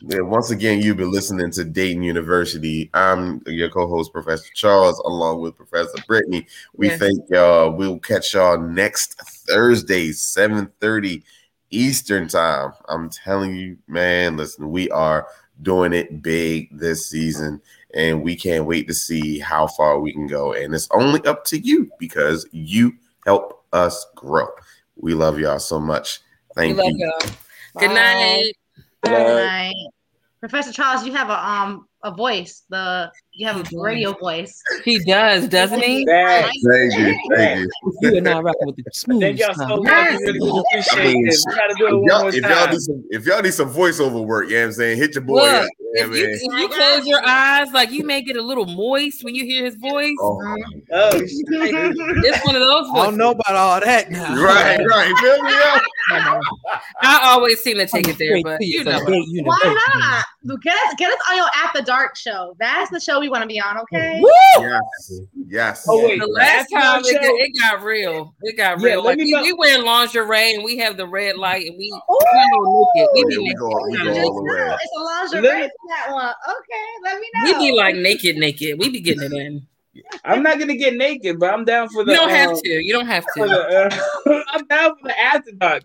Yeah, once again, you've been listening to Dating University. I'm your co-host, Professor Charles, along with Professor Brittany. We Yes. thank y'all. We'll catch y'all next Thursday, 7:30 Eastern time. I'm telling you, man, listen, we are doing it big this season, and we can't wait to see how far we can go. And it's only up to you because you help us grow. We love y'all so much. We Thank love you. y'all. Good night. Good night. Professor Charles, you have a um a voice. The you have a radio voice. He does, doesn't he? Bad. Thank you, thank you. You are not rocking with the smooth Thank y'all so much. We really appreciate this. We gotta do it If one y'all, more if y'all time. need some, if y'all need some voiceover work, you know what I'm saying, hit your boy Look, up. Yeah, if you, if you close your eyes, like you may get a little moist when you hear his voice. Oh, Oh. It's one of those I don't know about all that now. right, right. Feel me out? I always seem to take it there, but you know. Why not? Get us get us on your after dark show. That's the show we want to be on. Okay. Yes, yes. Oh, wait. The last time it, got- it got real. It got real. let Like we, know- we wear lingerie and we have the red light and we we a little naked. We Oh, be yeah, we go, we go all the way. It's a lingerie for that one. Okay, let me know. We be like naked, naked. We be getting it in. I'm not gonna get naked, but I'm down for the. You don't have um, to. You don't have to. the, uh, I'm down for the after dark.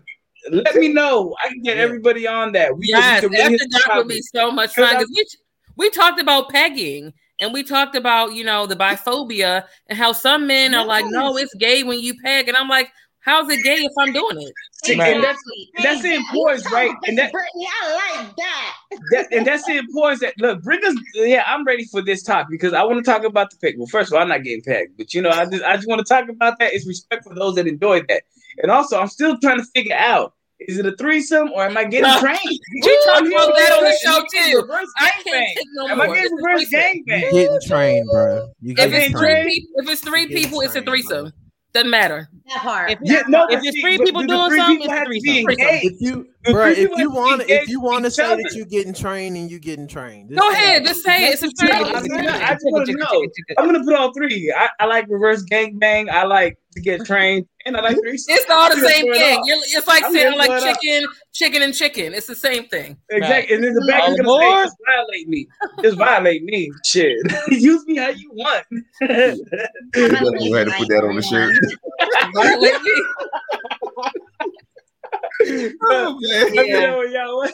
Let me know. I can get everybody on that. We, Yes, we after dark would be so much fun because we we talked about pegging and we talked about you know the biphobia and how some men are like, no, it's gay when you peg, and I'm like, how's it gay if I'm doing it? See, and that's that's the importance, right? And that, Brittany, I like that. that and that's the importance that look, bring us. Yeah, I'm ready for this topic because I want to talk about the peg. Well, first of all, I'm not getting pegged, but you know, I just I just want to talk about that. It's respect for those that enjoy that, and also I'm still trying to figure out. Is it a threesome or am I getting trained? We talked I'm about getting that on the show too. I gangbang. can't take no Am I more. getting It's a reverse threesome. gangbang? You getting trained, bro. You If getting it's three trained. people, if it's three Getting people, it's a trained, bro. threesome. Doesn't matter. That part. If, Yeah, no, if but there's see, three people doing three something, people it's a have to be threesome. If you, The bro, if you want, if you want to say each that you're getting trained and you're getting trained, Go ahead, just say it. It's a Yeah. I'm I just want to know. I'm gonna put all three. I, I like reverse gangbang. I like to get trained, and I like three. It's all the I'm same for it thing. You're, it's like I'm saying here like for it all. chicken, chicken, and chicken. It's the same thing. Exactly. And then the back All is gonna say, just violate me. Just violate me. Shit. Use me how you want. You had to put that on the shirt. Violate me. Oh, man. Let me know when y'all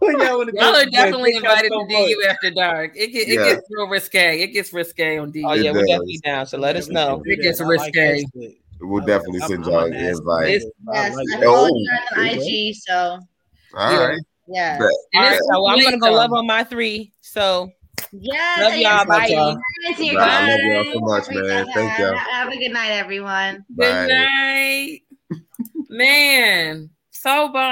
y'all Y'all are definitely invited so to. DU after dark. It, get, it Yeah. gets real risque. It gets risque on DU. Oh yeah, we're definitely down. So let us know. It gets I like risque. We'll definitely send y'all an invite. Yes. I like follow Oh, you on. IG, so All Yeah. right. And All right, it's so I'm gonna go love on my three. So Yes. Love y'all. your Bye. experience and your Nah, I love y'all so much, man. Thank y'all. Have a good night, everyone. Good Bye. night. Man, þá var